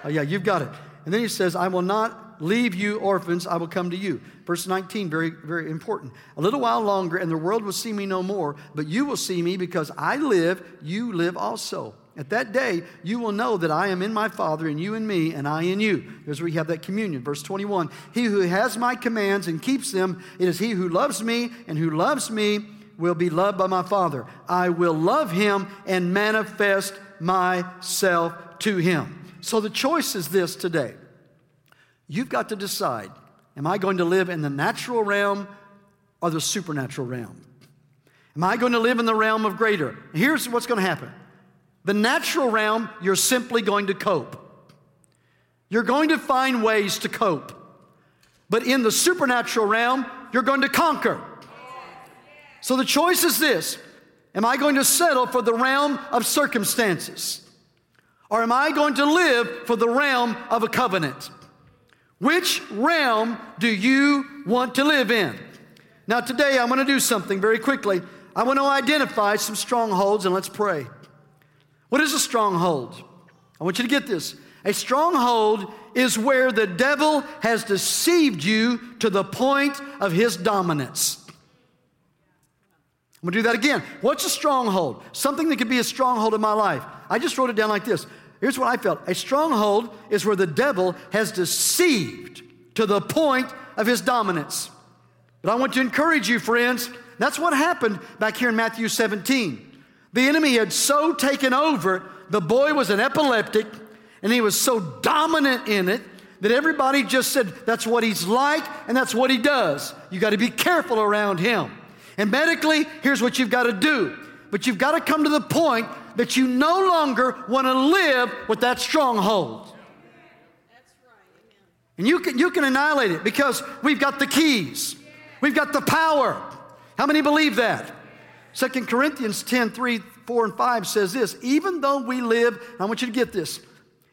Oh, yeah, you've got it. And then he says, I will not leave you orphans, I will come to you. Verse 19, very, very important. A little while longer, and the world will see me no more, but you will see me because I live, you live also. At that day, you will know that I am in my Father, and you in me, and I in you. There's where you have that communion. Verse 21 He who has my commands and keeps them, it is he who loves me, and who loves me will be loved by my Father. I will love him and manifest myself to him. So the choice is this today. You've got to decide am I going to live in the natural realm or the supernatural realm? Am I going to live in the realm of greater? Here's what's going to happen the natural realm, you're simply going to cope. You're going to find ways to cope. But in the supernatural realm, you're going to conquer. So the choice is this Am I going to settle for the realm of circumstances? Or am I going to live for the realm of a covenant? Which realm do you want to live in? Now, today I'm going to do something very quickly. I want to identify some strongholds and let's pray. What is a stronghold? I want you to get this. A stronghold is where the devil has deceived you to the point of his dominance. I'm gonna do that again. What's a stronghold? Something that could be a stronghold in my life. I just wrote it down like this. Here's what I felt a stronghold is where the devil has deceived to the point of his dominance. But I want to encourage you, friends. That's what happened back here in Matthew 17. The enemy had so taken over, the boy was an epileptic, and he was so dominant in it that everybody just said, That's what he's like, and that's what he does. You got to be careful around him. And medically, here's what you've got to do. But you've got to come to the point that you no longer want to live with that stronghold. And you can, you can annihilate it because we've got the keys, we've got the power. How many believe that? Second Corinthians 10 3, 4, and 5 says this Even though we live, I want you to get this,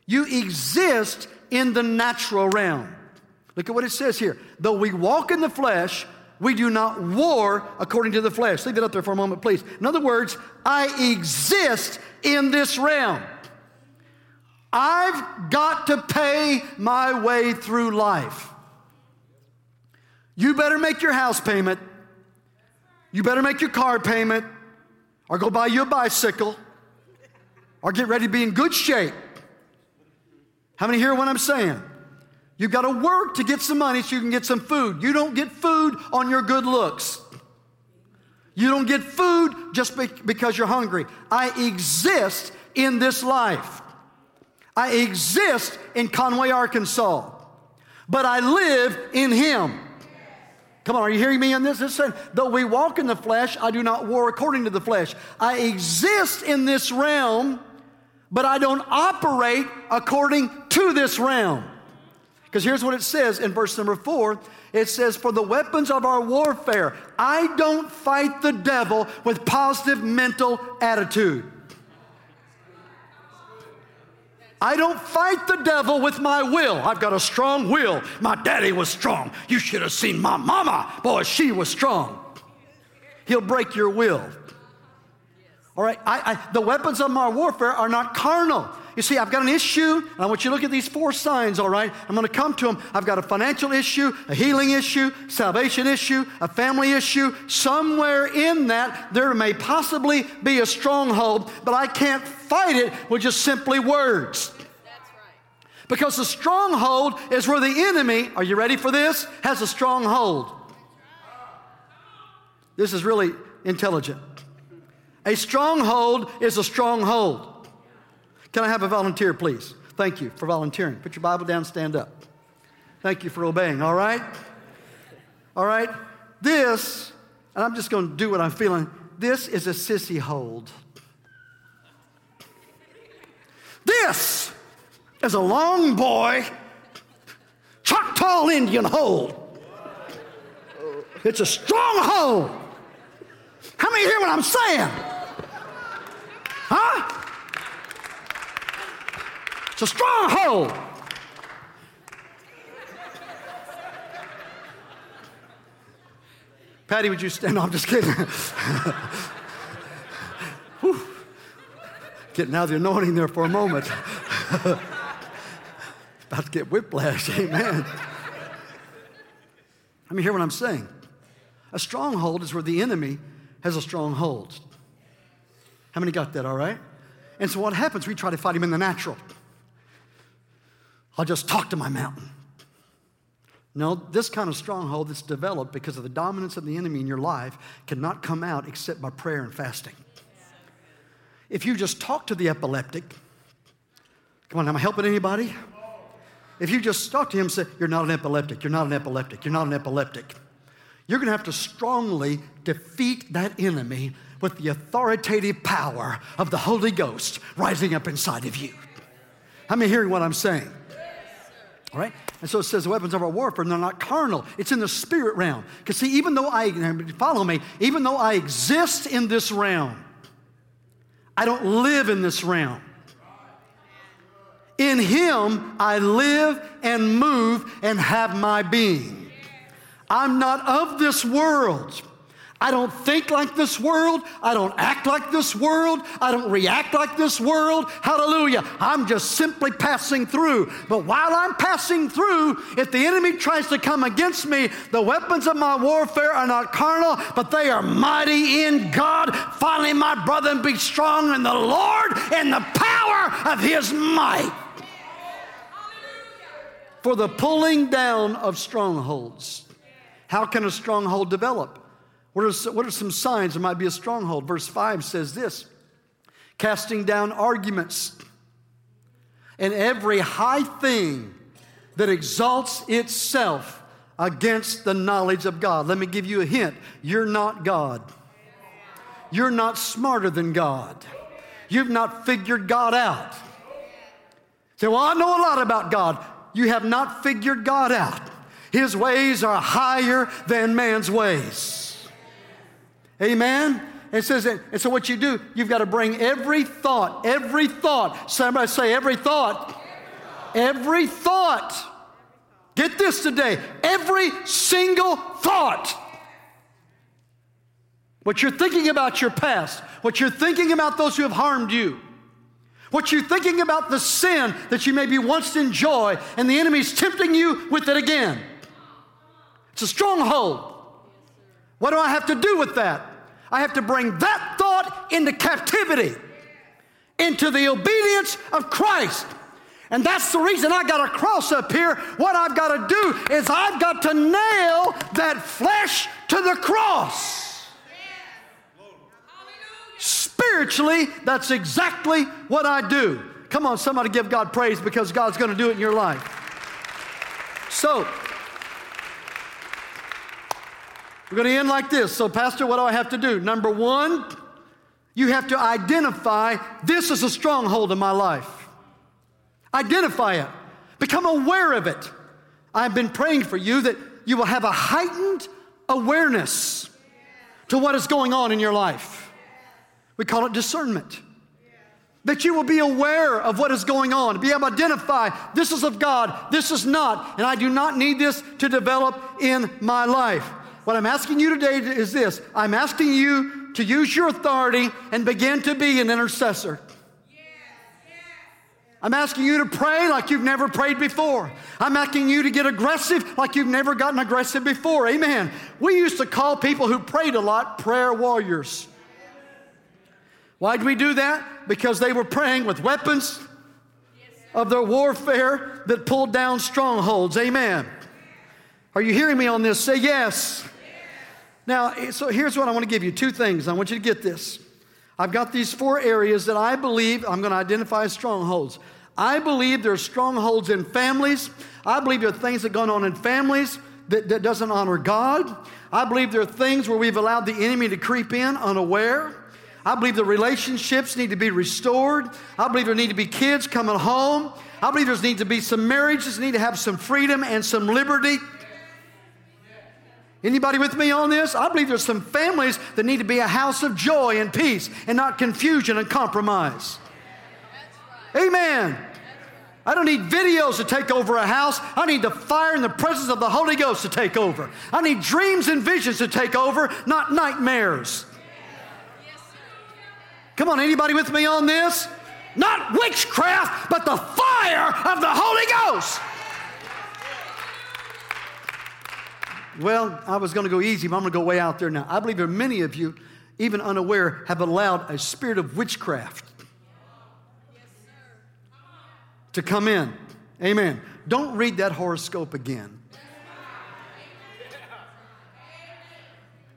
you exist in the natural realm. Look at what it says here. Though we walk in the flesh, we do not war according to the flesh. Leave it up there for a moment, please. In other words, I exist in this realm. I've got to pay my way through life. You better make your house payment. You better make your car payment or go buy you a bicycle or get ready to be in good shape. How many hear what I'm saying? You've got to work to get some money so you can get some food. You don't get food on your good looks. You don't get food just because you're hungry. I exist in this life. I exist in Conway, Arkansas, but I live in Him. Come on, are you hearing me on this? It's saying, though we walk in the flesh, I do not war according to the flesh. I exist in this realm, but I don't operate according to this realm. Because here's what it says in verse number four it says, For the weapons of our warfare, I don't fight the devil with positive mental attitude. I don't fight the devil with my will. I've got a strong will. My daddy was strong. You should have seen my mama. Boy, she was strong. He'll break your will. All right, I, I, the weapons of my warfare are not carnal. You see, I've got an issue, and I want you to look at these four signs, all right? I'm going to come to them. I've got a financial issue, a healing issue, salvation issue, a family issue. Somewhere in that, there may possibly be a stronghold, but I can't fight it with just simply words. Because the stronghold is where the enemy, are you ready for this? Has a stronghold. This is really intelligent. A stronghold is a stronghold. Can I have a volunteer, please? Thank you for volunteering. Put your Bible down, stand up. Thank you for obeying, all right? All right? This, and I'm just going to do what I'm feeling, this is a sissy hold. This is a long boy, Choctaw Indian hold. It's a strong hold. How many hear what I'm saying? Huh? It's a stronghold. Patty, would you stand? No, I'm just kidding. Getting out of the anointing there for a moment. About to get whiplash, amen. Let me hear what I'm saying. A stronghold is where the enemy has a stronghold. How many got that, all right? And so what happens? We try to fight him in the natural. I'll just talk to my mountain. No, this kind of stronghold that's developed because of the dominance of the enemy in your life cannot come out except by prayer and fasting. If you just talk to the epileptic, come on, am I helping anybody? If you just talk to him and say, You're not an epileptic, you're not an epileptic, you're not an epileptic, you're gonna have to strongly defeat that enemy with the authoritative power of the Holy Ghost rising up inside of you. How many hearing what I'm saying? All right? And so it says the weapons of our warfare, and they're not carnal. It's in the spirit realm. Because see, even though I, follow me, even though I exist in this realm, I don't live in this realm. In Him I live and move and have my being. I'm not of this world. I don't think like this world. I don't act like this world. I don't react like this world. Hallelujah. I'm just simply passing through. But while I'm passing through, if the enemy tries to come against me, the weapons of my warfare are not carnal, but they are mighty in God. Finally, my brother, be strong in the Lord and the power of his might. For the pulling down of strongholds. How can a stronghold develop? What are, what are some signs there might be a stronghold? Verse 5 says this casting down arguments and every high thing that exalts itself against the knowledge of God. Let me give you a hint you're not God, you're not smarter than God, you've not figured God out. Say, well, I know a lot about God. You have not figured God out. His ways are higher than man's ways. Amen? It says, and so what you do, you've got to bring every thought, every thought. Somebody say, every thought. Every thought. Get this today. Every single thought. What you're thinking about your past, what you're thinking about those who have harmed you, what you're thinking about the sin that you maybe once enjoy, and the enemy's tempting you with it again. It's a stronghold. What do I have to do with that? I have to bring that thought into captivity, into the obedience of Christ. And that's the reason I got a cross up here. What I've got to do is I've got to nail that flesh to the cross. Spiritually, that's exactly what I do. Come on, somebody give God praise because God's going to do it in your life. So, we're going to end like this. So, Pastor, what do I have to do? Number one, you have to identify this is a stronghold in my life. Identify it, become aware of it. I've been praying for you that you will have a heightened awareness to what is going on in your life. We call it discernment. That you will be aware of what is going on, be able to identify this is of God, this is not, and I do not need this to develop in my life. What I'm asking you today is this I'm asking you to use your authority and begin to be an intercessor. I'm asking you to pray like you've never prayed before. I'm asking you to get aggressive like you've never gotten aggressive before. Amen. We used to call people who prayed a lot prayer warriors. Why did we do that? Because they were praying with weapons of their warfare that pulled down strongholds. Amen. Are you hearing me on this? Say yes. Now, so here's what I want to give you two things. I want you to get this. I've got these four areas that I believe I'm going to identify as strongholds. I believe there are strongholds in families. I believe there are things that going on in families that, that doesn't honor God. I believe there are things where we've allowed the enemy to creep in unaware. I believe the relationships need to be restored. I believe there need to be kids coming home. I believe there's need to be some marriages need to have some freedom and some liberty. Anybody with me on this? I believe there's some families that need to be a house of joy and peace and not confusion and compromise. Amen. I don't need videos to take over a house. I need the fire and the presence of the Holy Ghost to take over. I need dreams and visions to take over, not nightmares. Come on, anybody with me on this? Not witchcraft, but the fire of the Holy Ghost. Well, I was going to go easy, but I'm going to go way out there now. I believe there are many of you, even unaware, have allowed a spirit of witchcraft to come in. Amen. Don't read that horoscope again.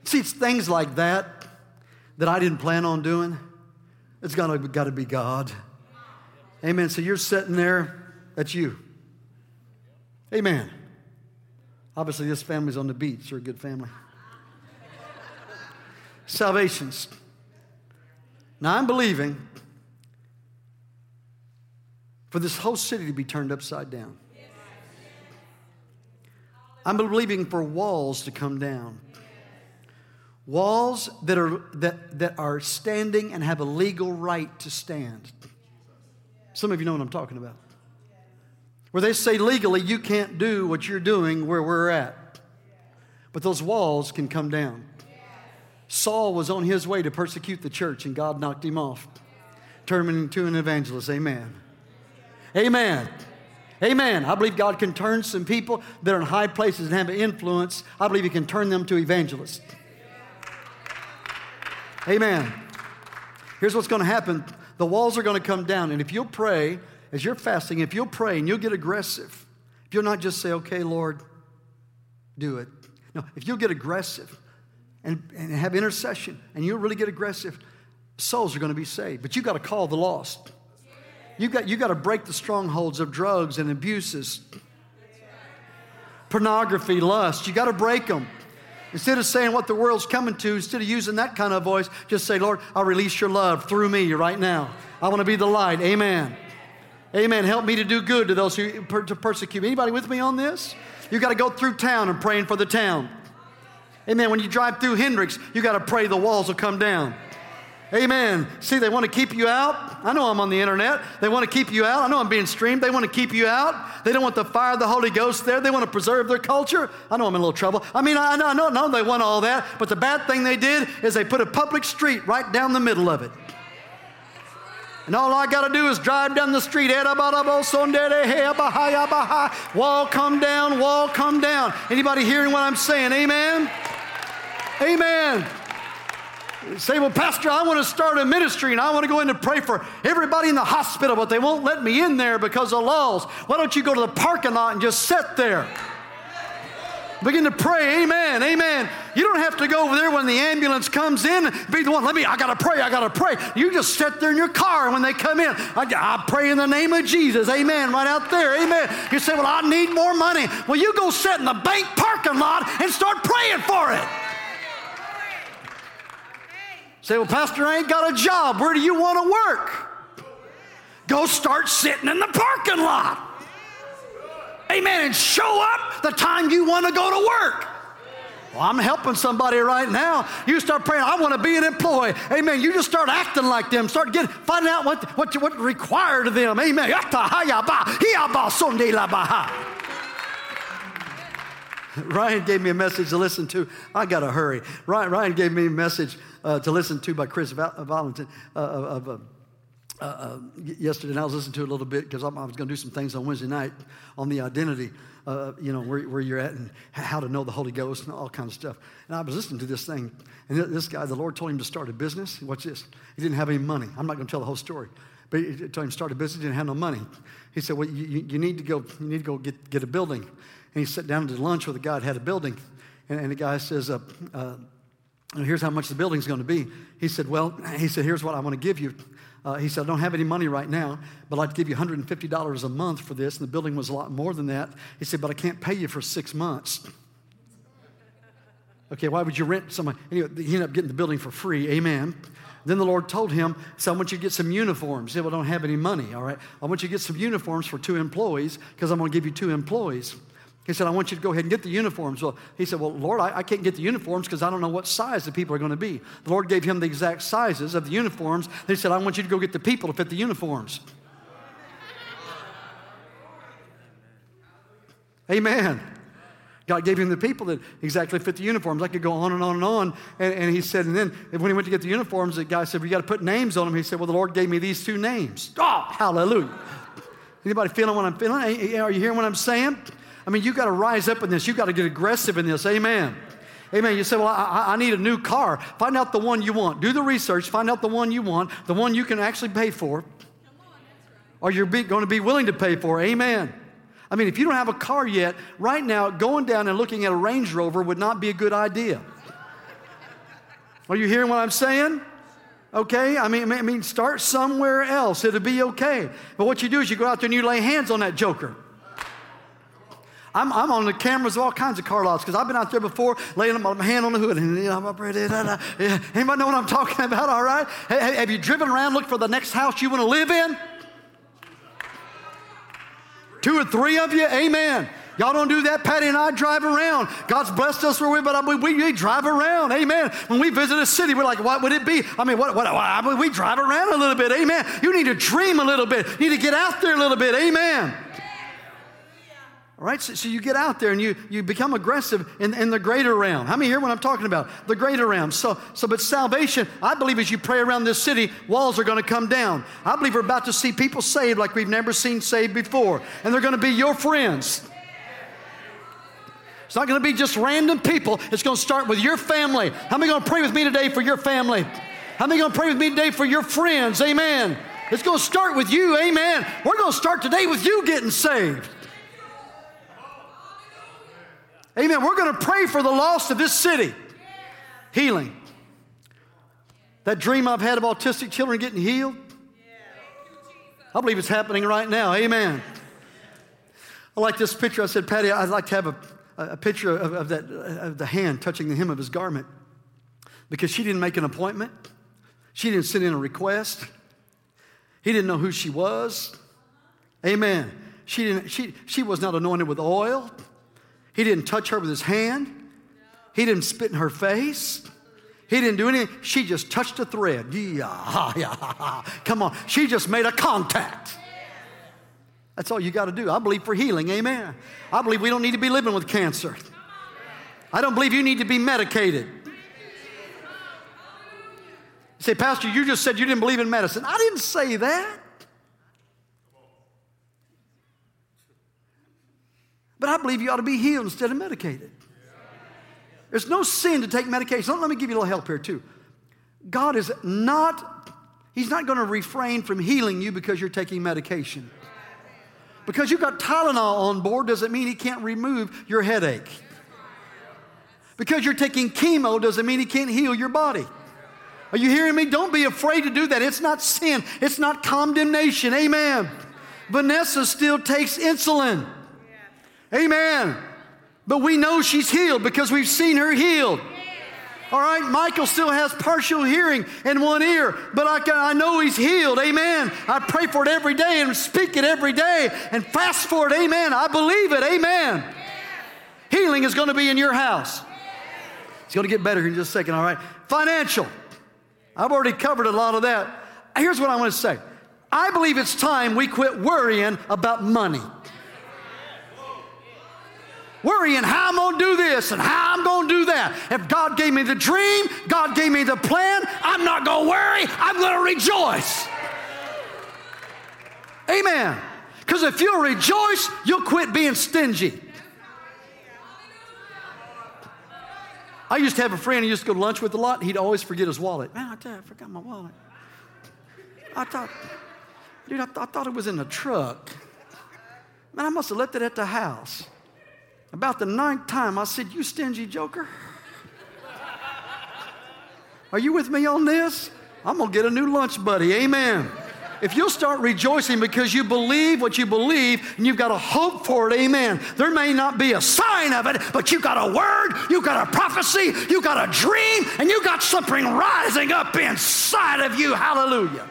See, it's things like that that I didn't plan on doing. It's got to, got to be God. Amen. So you're sitting there, that's you. Amen. Obviously, this family's on the beach. You're a good family. Salvations. Now, I'm believing for this whole city to be turned upside down. I'm believing for walls to come down. Walls that are, that, that are standing and have a legal right to stand. Some of you know what I'm talking about where they say legally you can't do what you're doing where we're at. But those walls can come down. Saul was on his way to persecute the church, and God knocked him off, turning him into an evangelist. Amen. Amen. Amen. I believe God can turn some people that are in high places and have an influence. I believe He can turn them to evangelists. Amen. Here's what's going to happen the walls are going to come down, and if you'll pray, as you're fasting, if you'll pray and you'll get aggressive, if you'll not just say, okay, Lord, do it. No, if you'll get aggressive and, and have intercession and you'll really get aggressive, souls are going to be saved. But you've got to call the lost. You've got, you got to break the strongholds of drugs and abuses, pornography, lust. You've got to break them. Instead of saying what the world's coming to, instead of using that kind of voice, just say, Lord, I'll release your love through me right now. I want to be the light. Amen. Amen. Help me to do good to those who per- to persecute. Anybody with me on this? You got to go through town and praying for the town. Amen. When you drive through Hendrix, you got to pray the walls will come down. Amen. See, they want to keep you out. I know I'm on the internet. They want to keep you out. I know I'm being streamed. They want to keep you out. They don't want the fire of the Holy Ghost there. They want to preserve their culture. I know I'm in a little trouble. I mean, I know, I know, no, they want all that. But the bad thing they did is they put a public street right down the middle of it. And all I got to do is drive down the street. Wall come down, wall come down. Anybody hearing what I'm saying? Amen? Amen. Say, well, Pastor, I want to start a ministry and I want to go in and pray for everybody in the hospital, but they won't let me in there because of laws. Why don't you go to the parking lot and just sit there? Begin to pray, amen, amen. You don't have to go over there when the ambulance comes in, be the one, let me, I gotta pray, I gotta pray. You just sit there in your car when they come in. I, I pray in the name of Jesus, amen, right out there, amen. You say, well, I need more money. Well, you go sit in the bank parking lot and start praying for it. Say, well, Pastor, I ain't got a job. Where do you want to work? Go start sitting in the parking lot. Amen. And show up the time you want to go to work. Well, I'm helping somebody right now. You start praying, I want to be an employee. Amen. You just start acting like them. Start getting, finding out what, what, what required of them. Amen. Ryan gave me a message to listen to. I got to hurry. Ryan, Ryan gave me a message uh, to listen to by Chris Valentin uh, of. Uh, uh, uh, yesterday, and I was listening to it a little bit because I was going to do some things on Wednesday night on the identity, uh, you know, where, where you're at and how to know the Holy Ghost and all kinds of stuff. And I was listening to this thing, and this guy, the Lord told him to start a business. Watch this. He didn't have any money. I'm not going to tell the whole story, but he told him to start a business. He didn't have no money. He said, "Well, you, you need to go. You need to go get, get a building." And he sat down to lunch with a guy that had a building, and, and the guy says, uh, uh, "Here's how much the building's going to be." He said, "Well," he said, "Here's what I want to give you." Uh, he said, I don't have any money right now, but I'd give you $150 a month for this. And the building was a lot more than that. He said, but I can't pay you for six months. Okay, why would you rent someone? Anyway, he ended up getting the building for free. Amen. Then the Lord told him, So I want you to get some uniforms. He said, Well, I don't have any money, all right? I want you to get some uniforms for two employees because I'm going to give you two employees. He said, I want you to go ahead and get the uniforms. Well, he said, Well, Lord, I, I can't get the uniforms because I don't know what size the people are going to be. The Lord gave him the exact sizes of the uniforms. He said, I want you to go get the people to fit the uniforms. Amen. God gave him the people that exactly fit the uniforms. I could go on and on and on. And, and he said, and then when he went to get the uniforms, the guy said, well, you got to put names on them. He said, well, the Lord gave me these two names. Oh, hallelujah. Anybody feeling what I'm feeling? Are you hearing what I'm saying? I mean, you've got to rise up in this. You've got to get aggressive in this. Amen. Amen. You say, well, I, I, need a new car. Find out the one you want. Do the research. Find out the one you want, the one you can actually pay for, or you're be, going to be willing to pay for. Amen. I mean, if you don't have a car yet, right now, going down and looking at a Range Rover would not be a good idea. Are you hearing what I'm saying? Okay? I mean, I mean, start somewhere else. It'll be okay. But what you do is you go out there and you lay hands on that joker. I'm, I'm on the cameras of all kinds of car lots because I've been out there before laying my hand on the hood and you know. Anybody know what I'm talking about? All right? Hey, have you driven around looking for the next house you want to live in? Two or three of you, amen. Y'all don't do that. Patty and I drive around. God's blessed us where we, but we, we, we, drive around. Amen. When we visit a city, we're like, what would it be? I mean, what, what, I mean, we drive around a little bit. Amen. You need to dream a little bit. You need to get out there a little bit. Amen. All right, so, so, you get out there and you, you become aggressive in, in the greater realm. How many hear what I'm talking about? The greater realm. So, so, but salvation, I believe as you pray around this city, walls are going to come down. I believe we're about to see people saved like we've never seen saved before. And they're going to be your friends. It's not going to be just random people. It's going to start with your family. How many going to pray with me today for your family? How many going to pray with me today for your friends? Amen. It's going to start with you. Amen. We're going to start today with you getting saved. Amen. We're going to pray for the lost of this city. Healing. That dream I've had of autistic children getting healed. I believe it's happening right now. Amen. I like this picture. I said, Patty, I'd like to have a, a picture of, of that, of the hand touching the hem of his garment because she didn't make an appointment. She didn't send in a request. He didn't know who she was. Amen. She, didn't, she, she was not anointed with oil. He didn't touch her with his hand. He didn't spit in her face. He didn't do anything. She just touched a thread. Yeah, yeah. Come on. She just made a contact. That's all you got to do. I believe for healing. Amen. I believe we don't need to be living with cancer. I don't believe you need to be medicated. You say, Pastor, you just said you didn't believe in medicine. I didn't say that. But I believe you ought to be healed instead of medicated. There's no sin to take medication. Let me give you a little help here, too. God is not, He's not going to refrain from healing you because you're taking medication. Because you've got Tylenol on board doesn't mean He can't remove your headache. Because you're taking chemo doesn't mean He can't heal your body. Are you hearing me? Don't be afraid to do that. It's not sin, it's not condemnation. Amen. Vanessa still takes insulin. Amen. But we know she's healed because we've seen her healed. All right, Michael still has partial hearing in one ear, but I, I know he's healed. Amen. I pray for it every day and speak it every day and fast for it. Amen. I believe it. Amen. Healing is going to be in your house. It's going to get better in just a second. All right. Financial. I've already covered a lot of that. Here's what I want to say I believe it's time we quit worrying about money worrying how I'm going to do this and how I'm going to do that. If God gave me the dream, God gave me the plan, I'm not going to worry, I'm going to rejoice. Amen. Because if you'll rejoice, you'll quit being stingy. I used to have a friend who used to go to lunch with a lot. He'd always forget his wallet. Man, I tell you, I forgot my wallet. I thought, dude, I, th- I thought it was in the truck. Man, I must have left it at the house. About the ninth time, I said, You stingy joker. Are you with me on this? I'm going to get a new lunch buddy. Amen. if you'll start rejoicing because you believe what you believe and you've got a hope for it, amen. There may not be a sign of it, but you got a word, you got a prophecy, you got a dream, and you got something rising up inside of you. Hallelujah.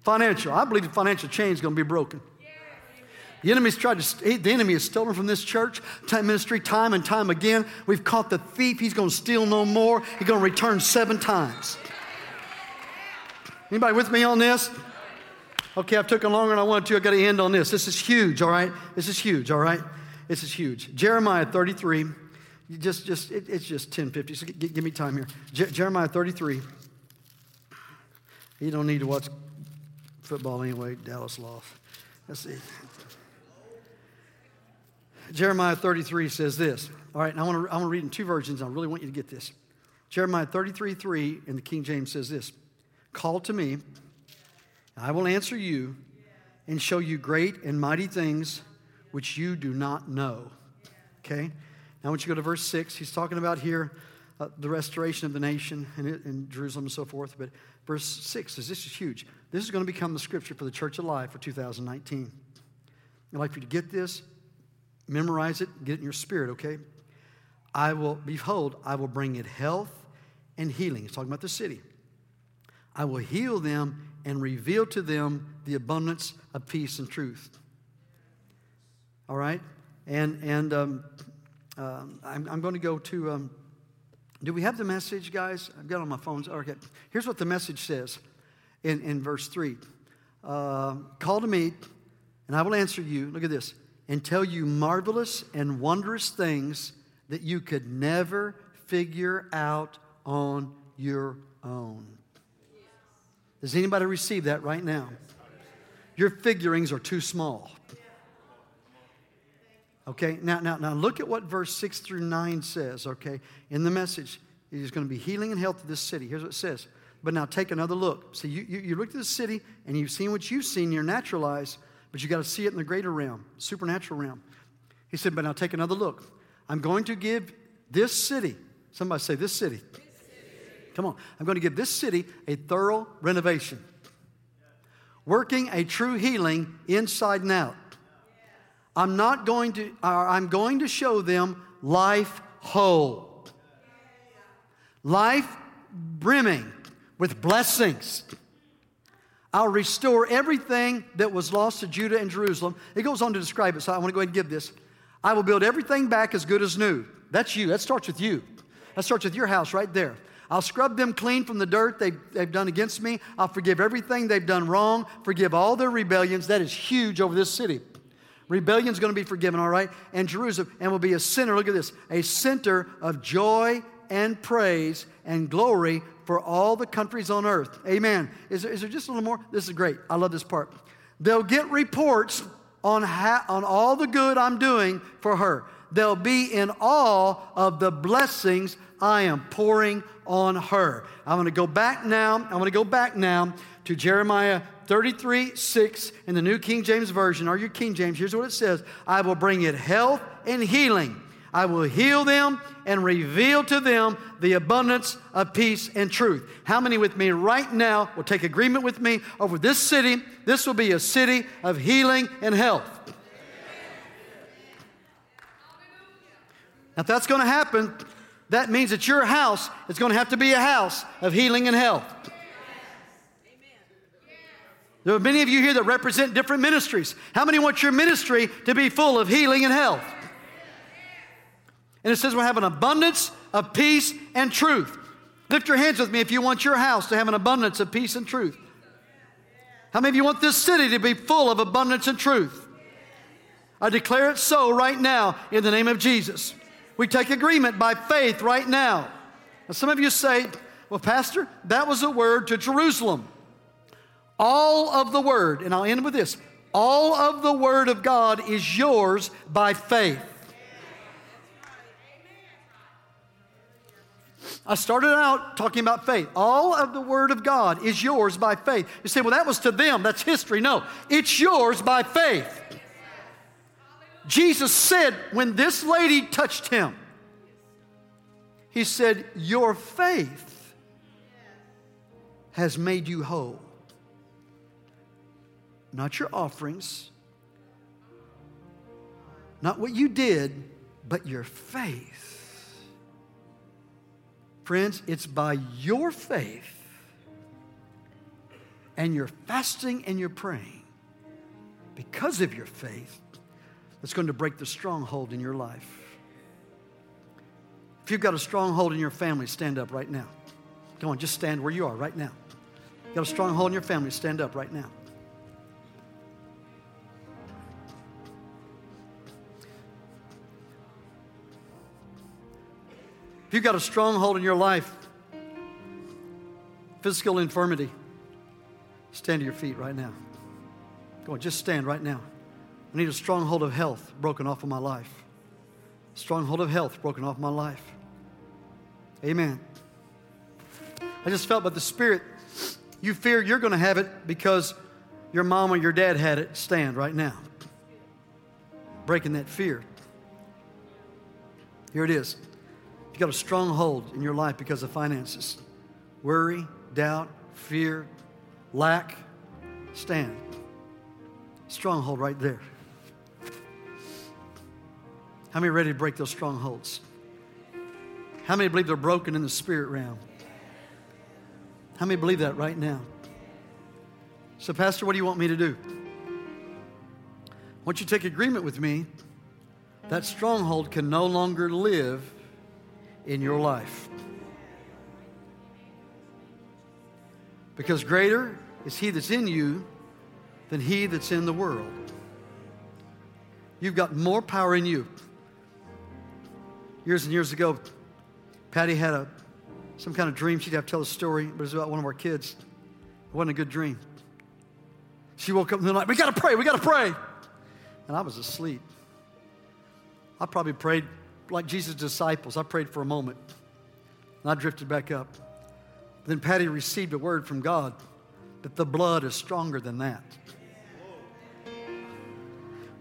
Financial. I believe the financial chain is going to be broken. The enemy's tried to, the enemy has stolen from this church, time ministry, time and time again. We've caught the thief. He's going to steal no more. He's going to return seven times. Anybody with me on this? Okay, I've taken longer than I wanted to. I got to end on this. This is huge, all right? This is huge, all right? This is huge. Jeremiah 33. You just, just, it, it's just 1050. So give, give me time here. Je- Jeremiah 33. You don't need to watch football anyway. Dallas lost. Let's see. Jeremiah 33 says this. All right, I want to I want to read in two versions. I really want you to get this. Jeremiah 33 3 in the King James says this Call to me, I will answer you and show you great and mighty things which you do not know. Okay? Now I want you to go to verse 6. He's talking about here uh, the restoration of the nation and, and Jerusalem and so forth. But verse 6 says this is huge. This is going to become the scripture for the Church Alive for 2019. I'd like for you to get this, memorize it, get it in your spirit, okay? I will, behold, I will bring it health and healing. He's talking about the city. I will heal them and reveal to them the abundance of peace and truth. All right? And, and um, um, I'm, I'm, going to go to. Um, do we have the message, guys? I've got on my phones. Okay. Here's what the message says in, in verse 3 uh, Call to me, and I will answer you. Look at this. And tell you marvelous and wondrous things that you could never figure out on your own. Does anybody receive that right now? Your figurings are too small. Okay, now, now, now look at what verse 6 through 9 says, okay? In the message, is going to be healing and health to this city. Here's what it says. But now take another look. See, you, you, you looked at the city and you've seen what you've seen your natural eyes, but you got to see it in the greater realm, supernatural realm. He said, But now take another look. I'm going to give this city, somebody say, this city. This city. Come on. I'm going to give this city a thorough renovation, working a true healing inside and out. I'm not going to, uh, I'm going to show them life whole, life brimming with blessings. I'll restore everything that was lost to Judah and Jerusalem. It goes on to describe it, so I want to go ahead and give this. I will build everything back as good as new. That's you. That starts with you. That starts with your house right there. I'll scrub them clean from the dirt they've, they've done against me. I'll forgive everything they've done wrong, forgive all their rebellions. That is huge over this city. Rebellion's going to be forgiven, all right? And Jerusalem, and will be a center, look at this, a center of joy and praise and glory for all the countries on earth. Amen. Is there, is there just a little more? This is great. I love this part. They'll get reports on, ha- on all the good I'm doing for her. They'll be in awe of the blessings I am pouring on her. I'm going to go back now. I'm going to go back now to Jeremiah 33 6 in the New King James Version, or your King James, here's what it says I will bring it health and healing. I will heal them and reveal to them the abundance of peace and truth. How many with me right now will take agreement with me over this city? This will be a city of healing and health. Now, if that's going to happen, that means that your house is going to have to be a house of healing and health. There are many of you here that represent different ministries. How many want your ministry to be full of healing and health? And it says we'll have an abundance of peace and truth. Lift your hands with me if you want your house to have an abundance of peace and truth. How many of you want this city to be full of abundance and truth? I declare it so right now in the name of Jesus. We take agreement by faith right now. now some of you say, well, Pastor, that was a word to Jerusalem. All of the Word, and I'll end with this all of the Word of God is yours by faith. I started out talking about faith. All of the Word of God is yours by faith. You say, well, that was to them. That's history. No, it's yours by faith. Jesus said, when this lady touched him, He said, Your faith has made you whole. not your offerings, not what you did, but your faith. Friends, it's by your faith and your fasting and your praying, because of your faith, that's going to break the stronghold in your life. If you've got a stronghold in your family, stand up right now. Come on, just stand where you are right now. You've got a stronghold in your family, stand up right now. If you've got a stronghold in your life, physical infirmity, stand to your feet right now. Go on, just stand right now. I need a stronghold of health broken off of my life. Stronghold of health broken off my life. Amen. I just felt by the Spirit, you fear you're going to have it because your mom or your dad had it. Stand right now. Breaking that fear. Here it is. You got a stronghold in your life because of finances worry, doubt, fear, lack. Stand. Stronghold right there. How many ready to break those strongholds? How many believe they're broken in the spirit realm? How many believe that right now? So, Pastor, what do you want me to do? Once you take agreement with me, that stronghold can no longer live in your life. Because greater is He that's in you than He that's in the world. You've got more power in you. Years and years ago, Patty had a, some kind of dream. She'd have to tell a story, but it was about one of our kids. It wasn't a good dream. She woke up in the night, we got to pray, we got to pray. And I was asleep. I probably prayed like Jesus' disciples. I prayed for a moment, and I drifted back up. Then Patty received a word from God that the blood is stronger than that.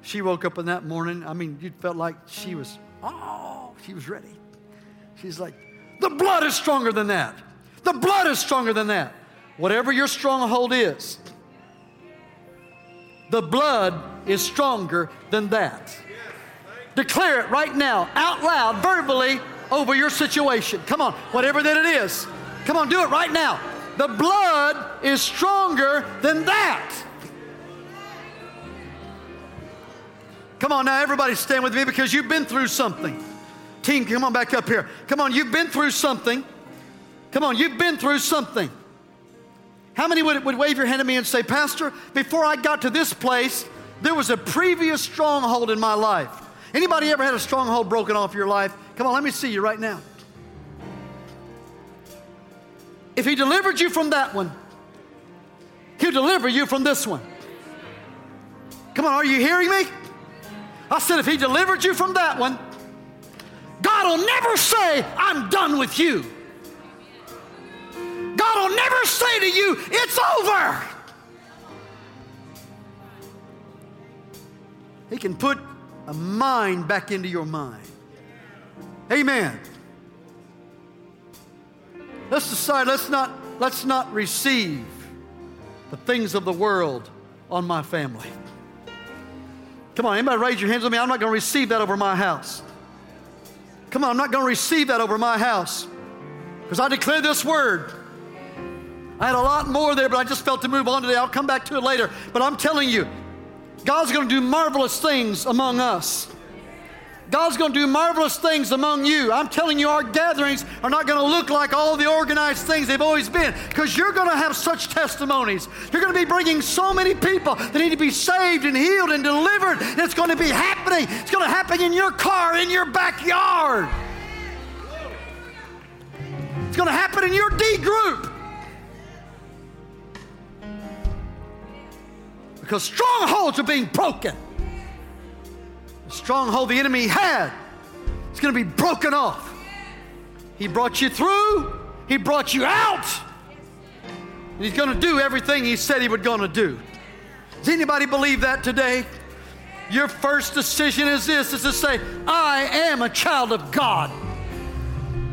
She woke up in that morning. I mean, you felt like she was, oh, she was ready. She's like, the blood is stronger than that. The blood is stronger than that. Whatever your stronghold is, the blood is stronger than that. Declare it right now, out loud, verbally, over your situation. Come on, whatever that it is. Come on, do it right now. The blood is stronger than that. Come on now, everybody stand with me because you've been through something. Team, come on back up here. Come on, you've been through something. Come on, you've been through something. How many would, would wave your hand at me and say, Pastor, before I got to this place, there was a previous stronghold in my life. Anybody ever had a stronghold broken off your life? Come on, let me see you right now. If he delivered you from that one, he'll deliver you from this one. Come on, are you hearing me? I said, if he delivered you from that one, God will never say, I'm done with you. God will never say to you, it's over. He can put a mind back into your mind. Amen. Let's decide, let's not, let's not receive the things of the world on my family. Come on, anybody raise your hands with me? I'm not going to receive that over my house. Come on, I'm not going to receive that over my house. Because I declare this word. I had a lot more there, but I just felt to move on today. I'll come back to it later. But I'm telling you, God's going to do marvelous things among us. God's going to do marvelous things among you. I'm telling you, our gatherings are not going to look like all the organized things they've always been because you're going to have such testimonies. You're going to be bringing so many people that need to be saved and healed and delivered. And it's going to be happening. It's going to happen in your car, in your backyard. It's going to happen in your D group. Because strongholds are being broken. The stronghold the enemy had is going to be broken off. He brought you through, He brought you out. And he's going to do everything He said He was going to do. Does anybody believe that today? Your first decision is this is to say, I am a child of God.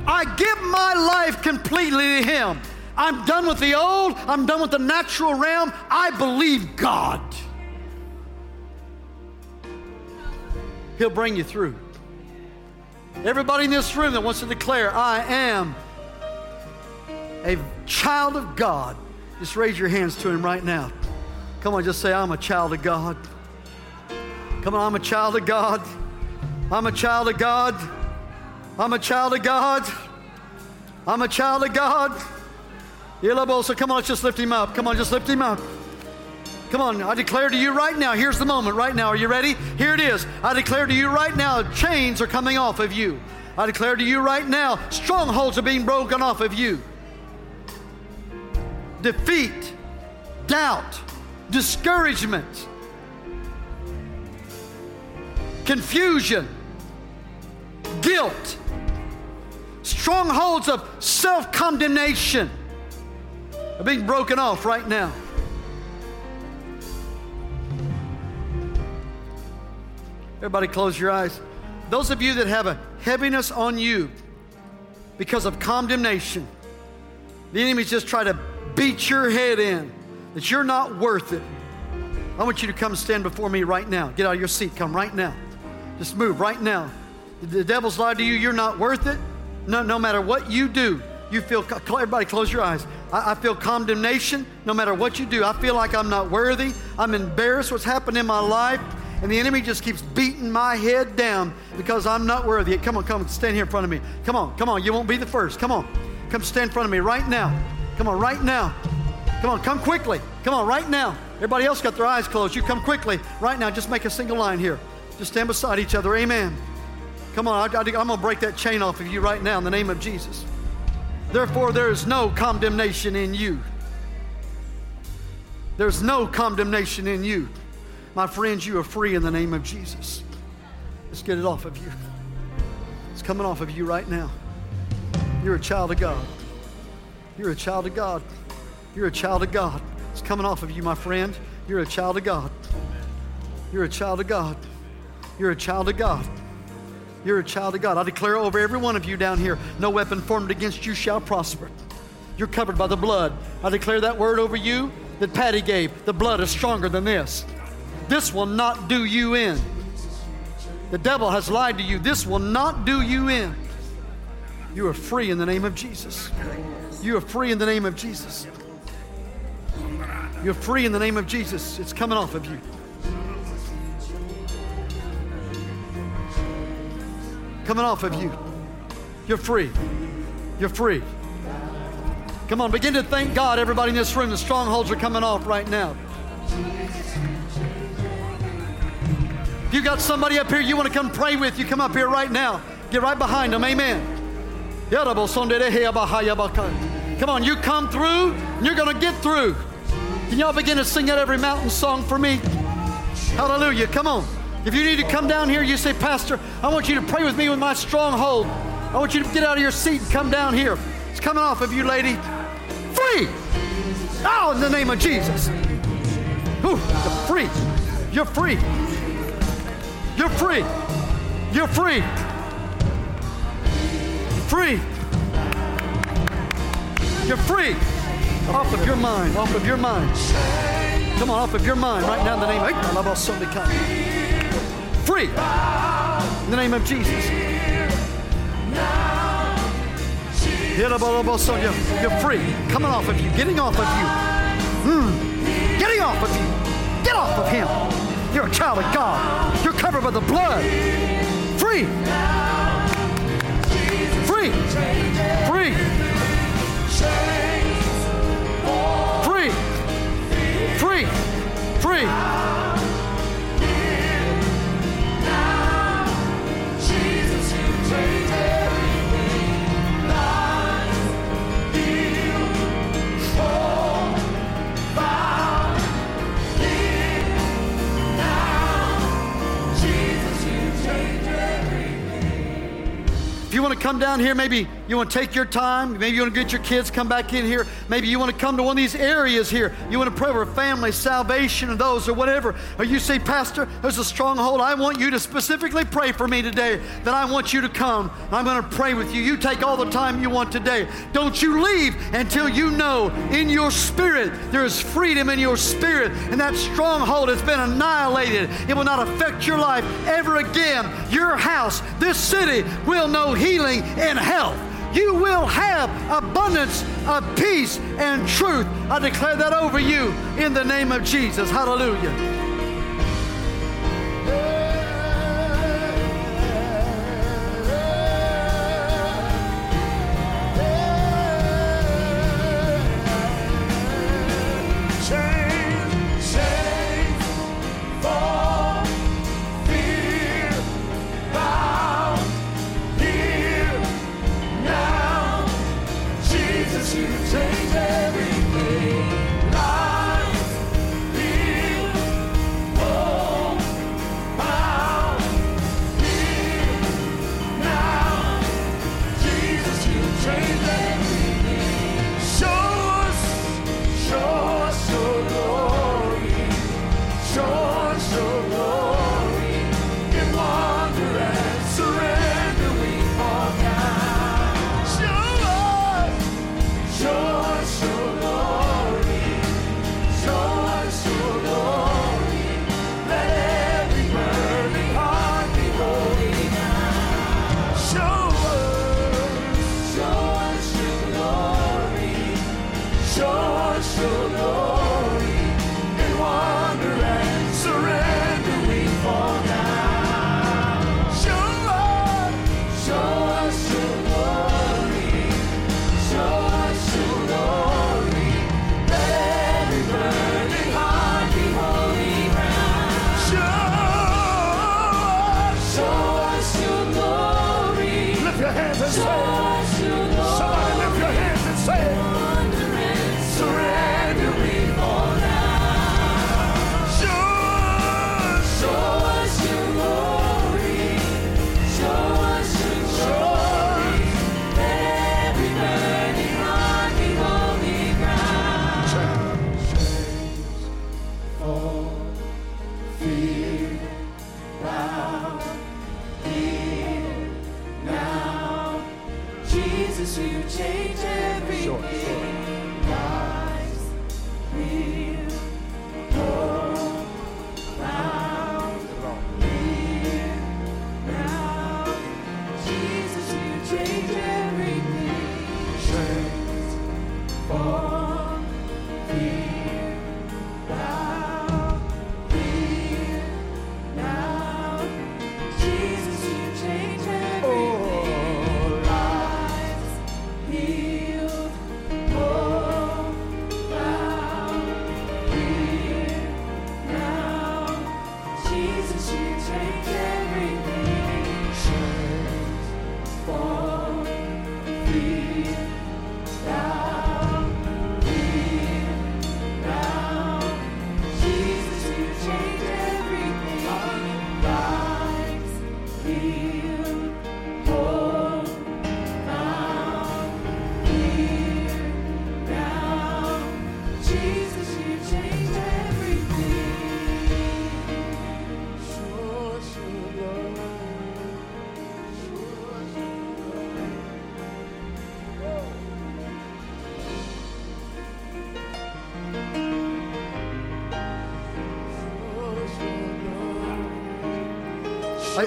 I give my life completely to Him. I'm done with the old. I'm done with the natural realm. I believe God. He'll bring you through. Everybody in this room that wants to declare, I am a child of God, just raise your hands to Him right now. Come on, just say, I'm a child of God. Come on, I'm a child of God. I'm a child of God. I'm a child of God. I'm a child of God. So come on, let's just lift him up. Come on, just lift him up. Come on, I declare to you right now, here's the moment right now. Are you ready? Here it is. I declare to you right now, chains are coming off of you. I declare to you right now, strongholds are being broken off of you. Defeat, doubt, discouragement, confusion, guilt, strongholds of self condemnation are being broken off right now. Everybody, close your eyes. Those of you that have a heaviness on you because of condemnation, the enemy's just trying to beat your head in that you're not worth it. I want you to come stand before me right now. Get out of your seat. Come right now. Just move right now. The devil's lied to you. You're not worth it. No, no matter what you do, you feel, everybody close your eyes. I, I, feel condemnation no matter what you do. I feel like I'm not worthy. I'm embarrassed what's happened in my life. And the enemy just keeps beating my head down because I'm not worthy. Come on, come stand here in front of me. Come on, come on. You won't be the first. Come on. Come stand in front of me right now. Come on, right now. Come on, come quickly. Come on, right now. Everybody else got their eyes closed. You come quickly. Right now, just make a single line here. Just stand beside each other. Amen. Come on, I, am going to break that chain off of you right now in the name of Jesus. Therefore, there is no condemnation in you. There's no condemnation in you. My friends, you are free in the name of Jesus. Let's get it off of you. It's coming off of you right now. You're a child of God. You're a child of God. You're a child of God. It's coming off of you, my friend. You're a child of God. You're a child of God. You're a child of God. You're a child of God. I declare over every one of you down here no weapon formed against you shall prosper. You're covered by the blood. I declare that word over you that Patty gave. The blood is stronger than this. This will not do you in. The devil has lied to you. This will not do you in. You are free in the name of Jesus. You are free in the name of Jesus. You're free in the name of Jesus. It's coming off of you. Coming off of you. You're free. You're free. Come on, begin to thank God, everybody in this room. The strongholds are coming off right now. If you got somebody up here you want to come pray with, you come up here right now. Get right behind them. Amen. Come on, you come through, you're going to get through. Can y'all begin to sing that every mountain song for me? Hallelujah. Come on. If you need to come down here, you say, Pastor, I want you to pray with me with my stronghold. I want you to get out of your seat and come down here. It's coming off of you, lady. Free! Oh, in the name of Jesus. Ooh, you're free. You're free. You're free. You're free. Free. You're free. Off of your mind. Off of your mind. Come on, off of your mind right now in the name of free. In the name of Jesus. You're free. Coming off of you. Getting off of you. Mm. Getting off of you. Get off of him. You're a child of God. You're covered by the blood. Free. Free. Free. Free. Free. Free. If you want to come down here, maybe You want to take your time. Maybe you want to get your kids come back in here. Maybe you want to come to one of these areas here. You want to pray for family, salvation, of those or whatever. Or you say, Pastor, there's a stronghold. I want you to specifically pray for me today. That I want you to come. I'm going to pray with you. You take all the time you want today. Don't you leave until you know in your spirit there is freedom in your spirit, and that stronghold has been annihilated. It will not affect your life ever again. Your house, this city, will know healing and health you will have abundance of peace and truth. I declare that over you in the name of Jesus. Hallelujah.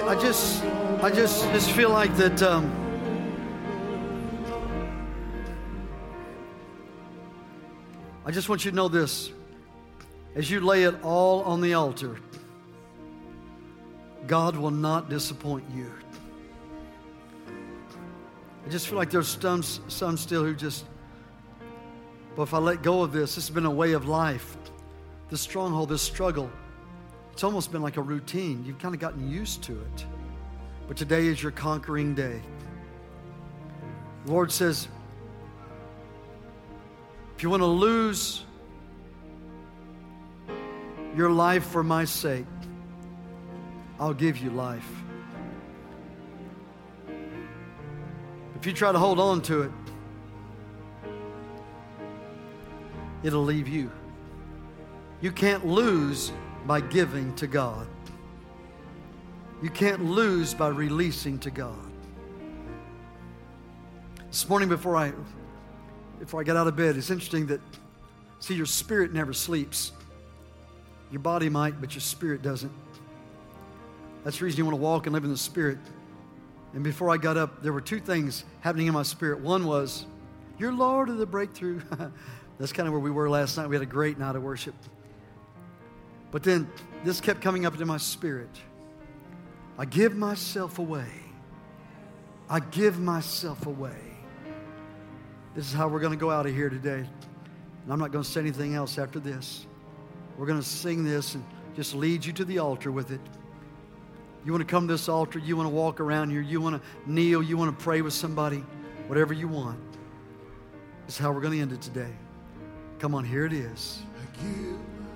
I, I just, I just, just feel like that. Um, I just want you to know this: as you lay it all on the altar, God will not disappoint you. I just feel like there's some, some still who just, but if I let go of this, this has been a way of life. This stronghold, this struggle, it's almost been like a routine. You've kind of gotten used to it. But today is your conquering day. The Lord says, if you want to lose your life for my sake, I'll give you life. If you try to hold on to it, it'll leave you. You can't lose by giving to God. You can't lose by releasing to God. This morning before I before I got out of bed, it's interesting that see your spirit never sleeps. Your body might, but your spirit doesn't. That's the reason you want to walk and live in the spirit. And before I got up, there were two things happening in my spirit. One was, You're Lord of the breakthrough. That's kind of where we were last night. We had a great night of worship. But then this kept coming up into my spirit. I give myself away. I give myself away. This is how we're going to go out of here today. And I'm not going to say anything else after this. We're going to sing this and just lead you to the altar with it. You want to come to this altar, you want to walk around here, you want to kneel, you want to pray with somebody, whatever you want. This is how we're going to end it today. Come on, here it is.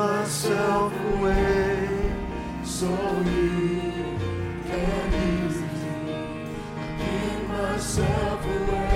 myself away. So you can use me. I Give myself away.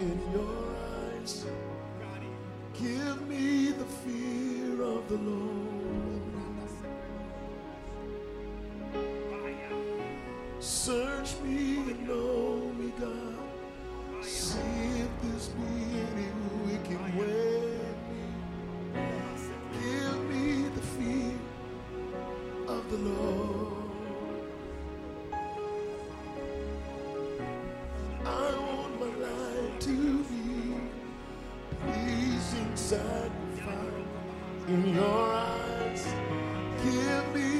In your sacrifice in your eyes. Give me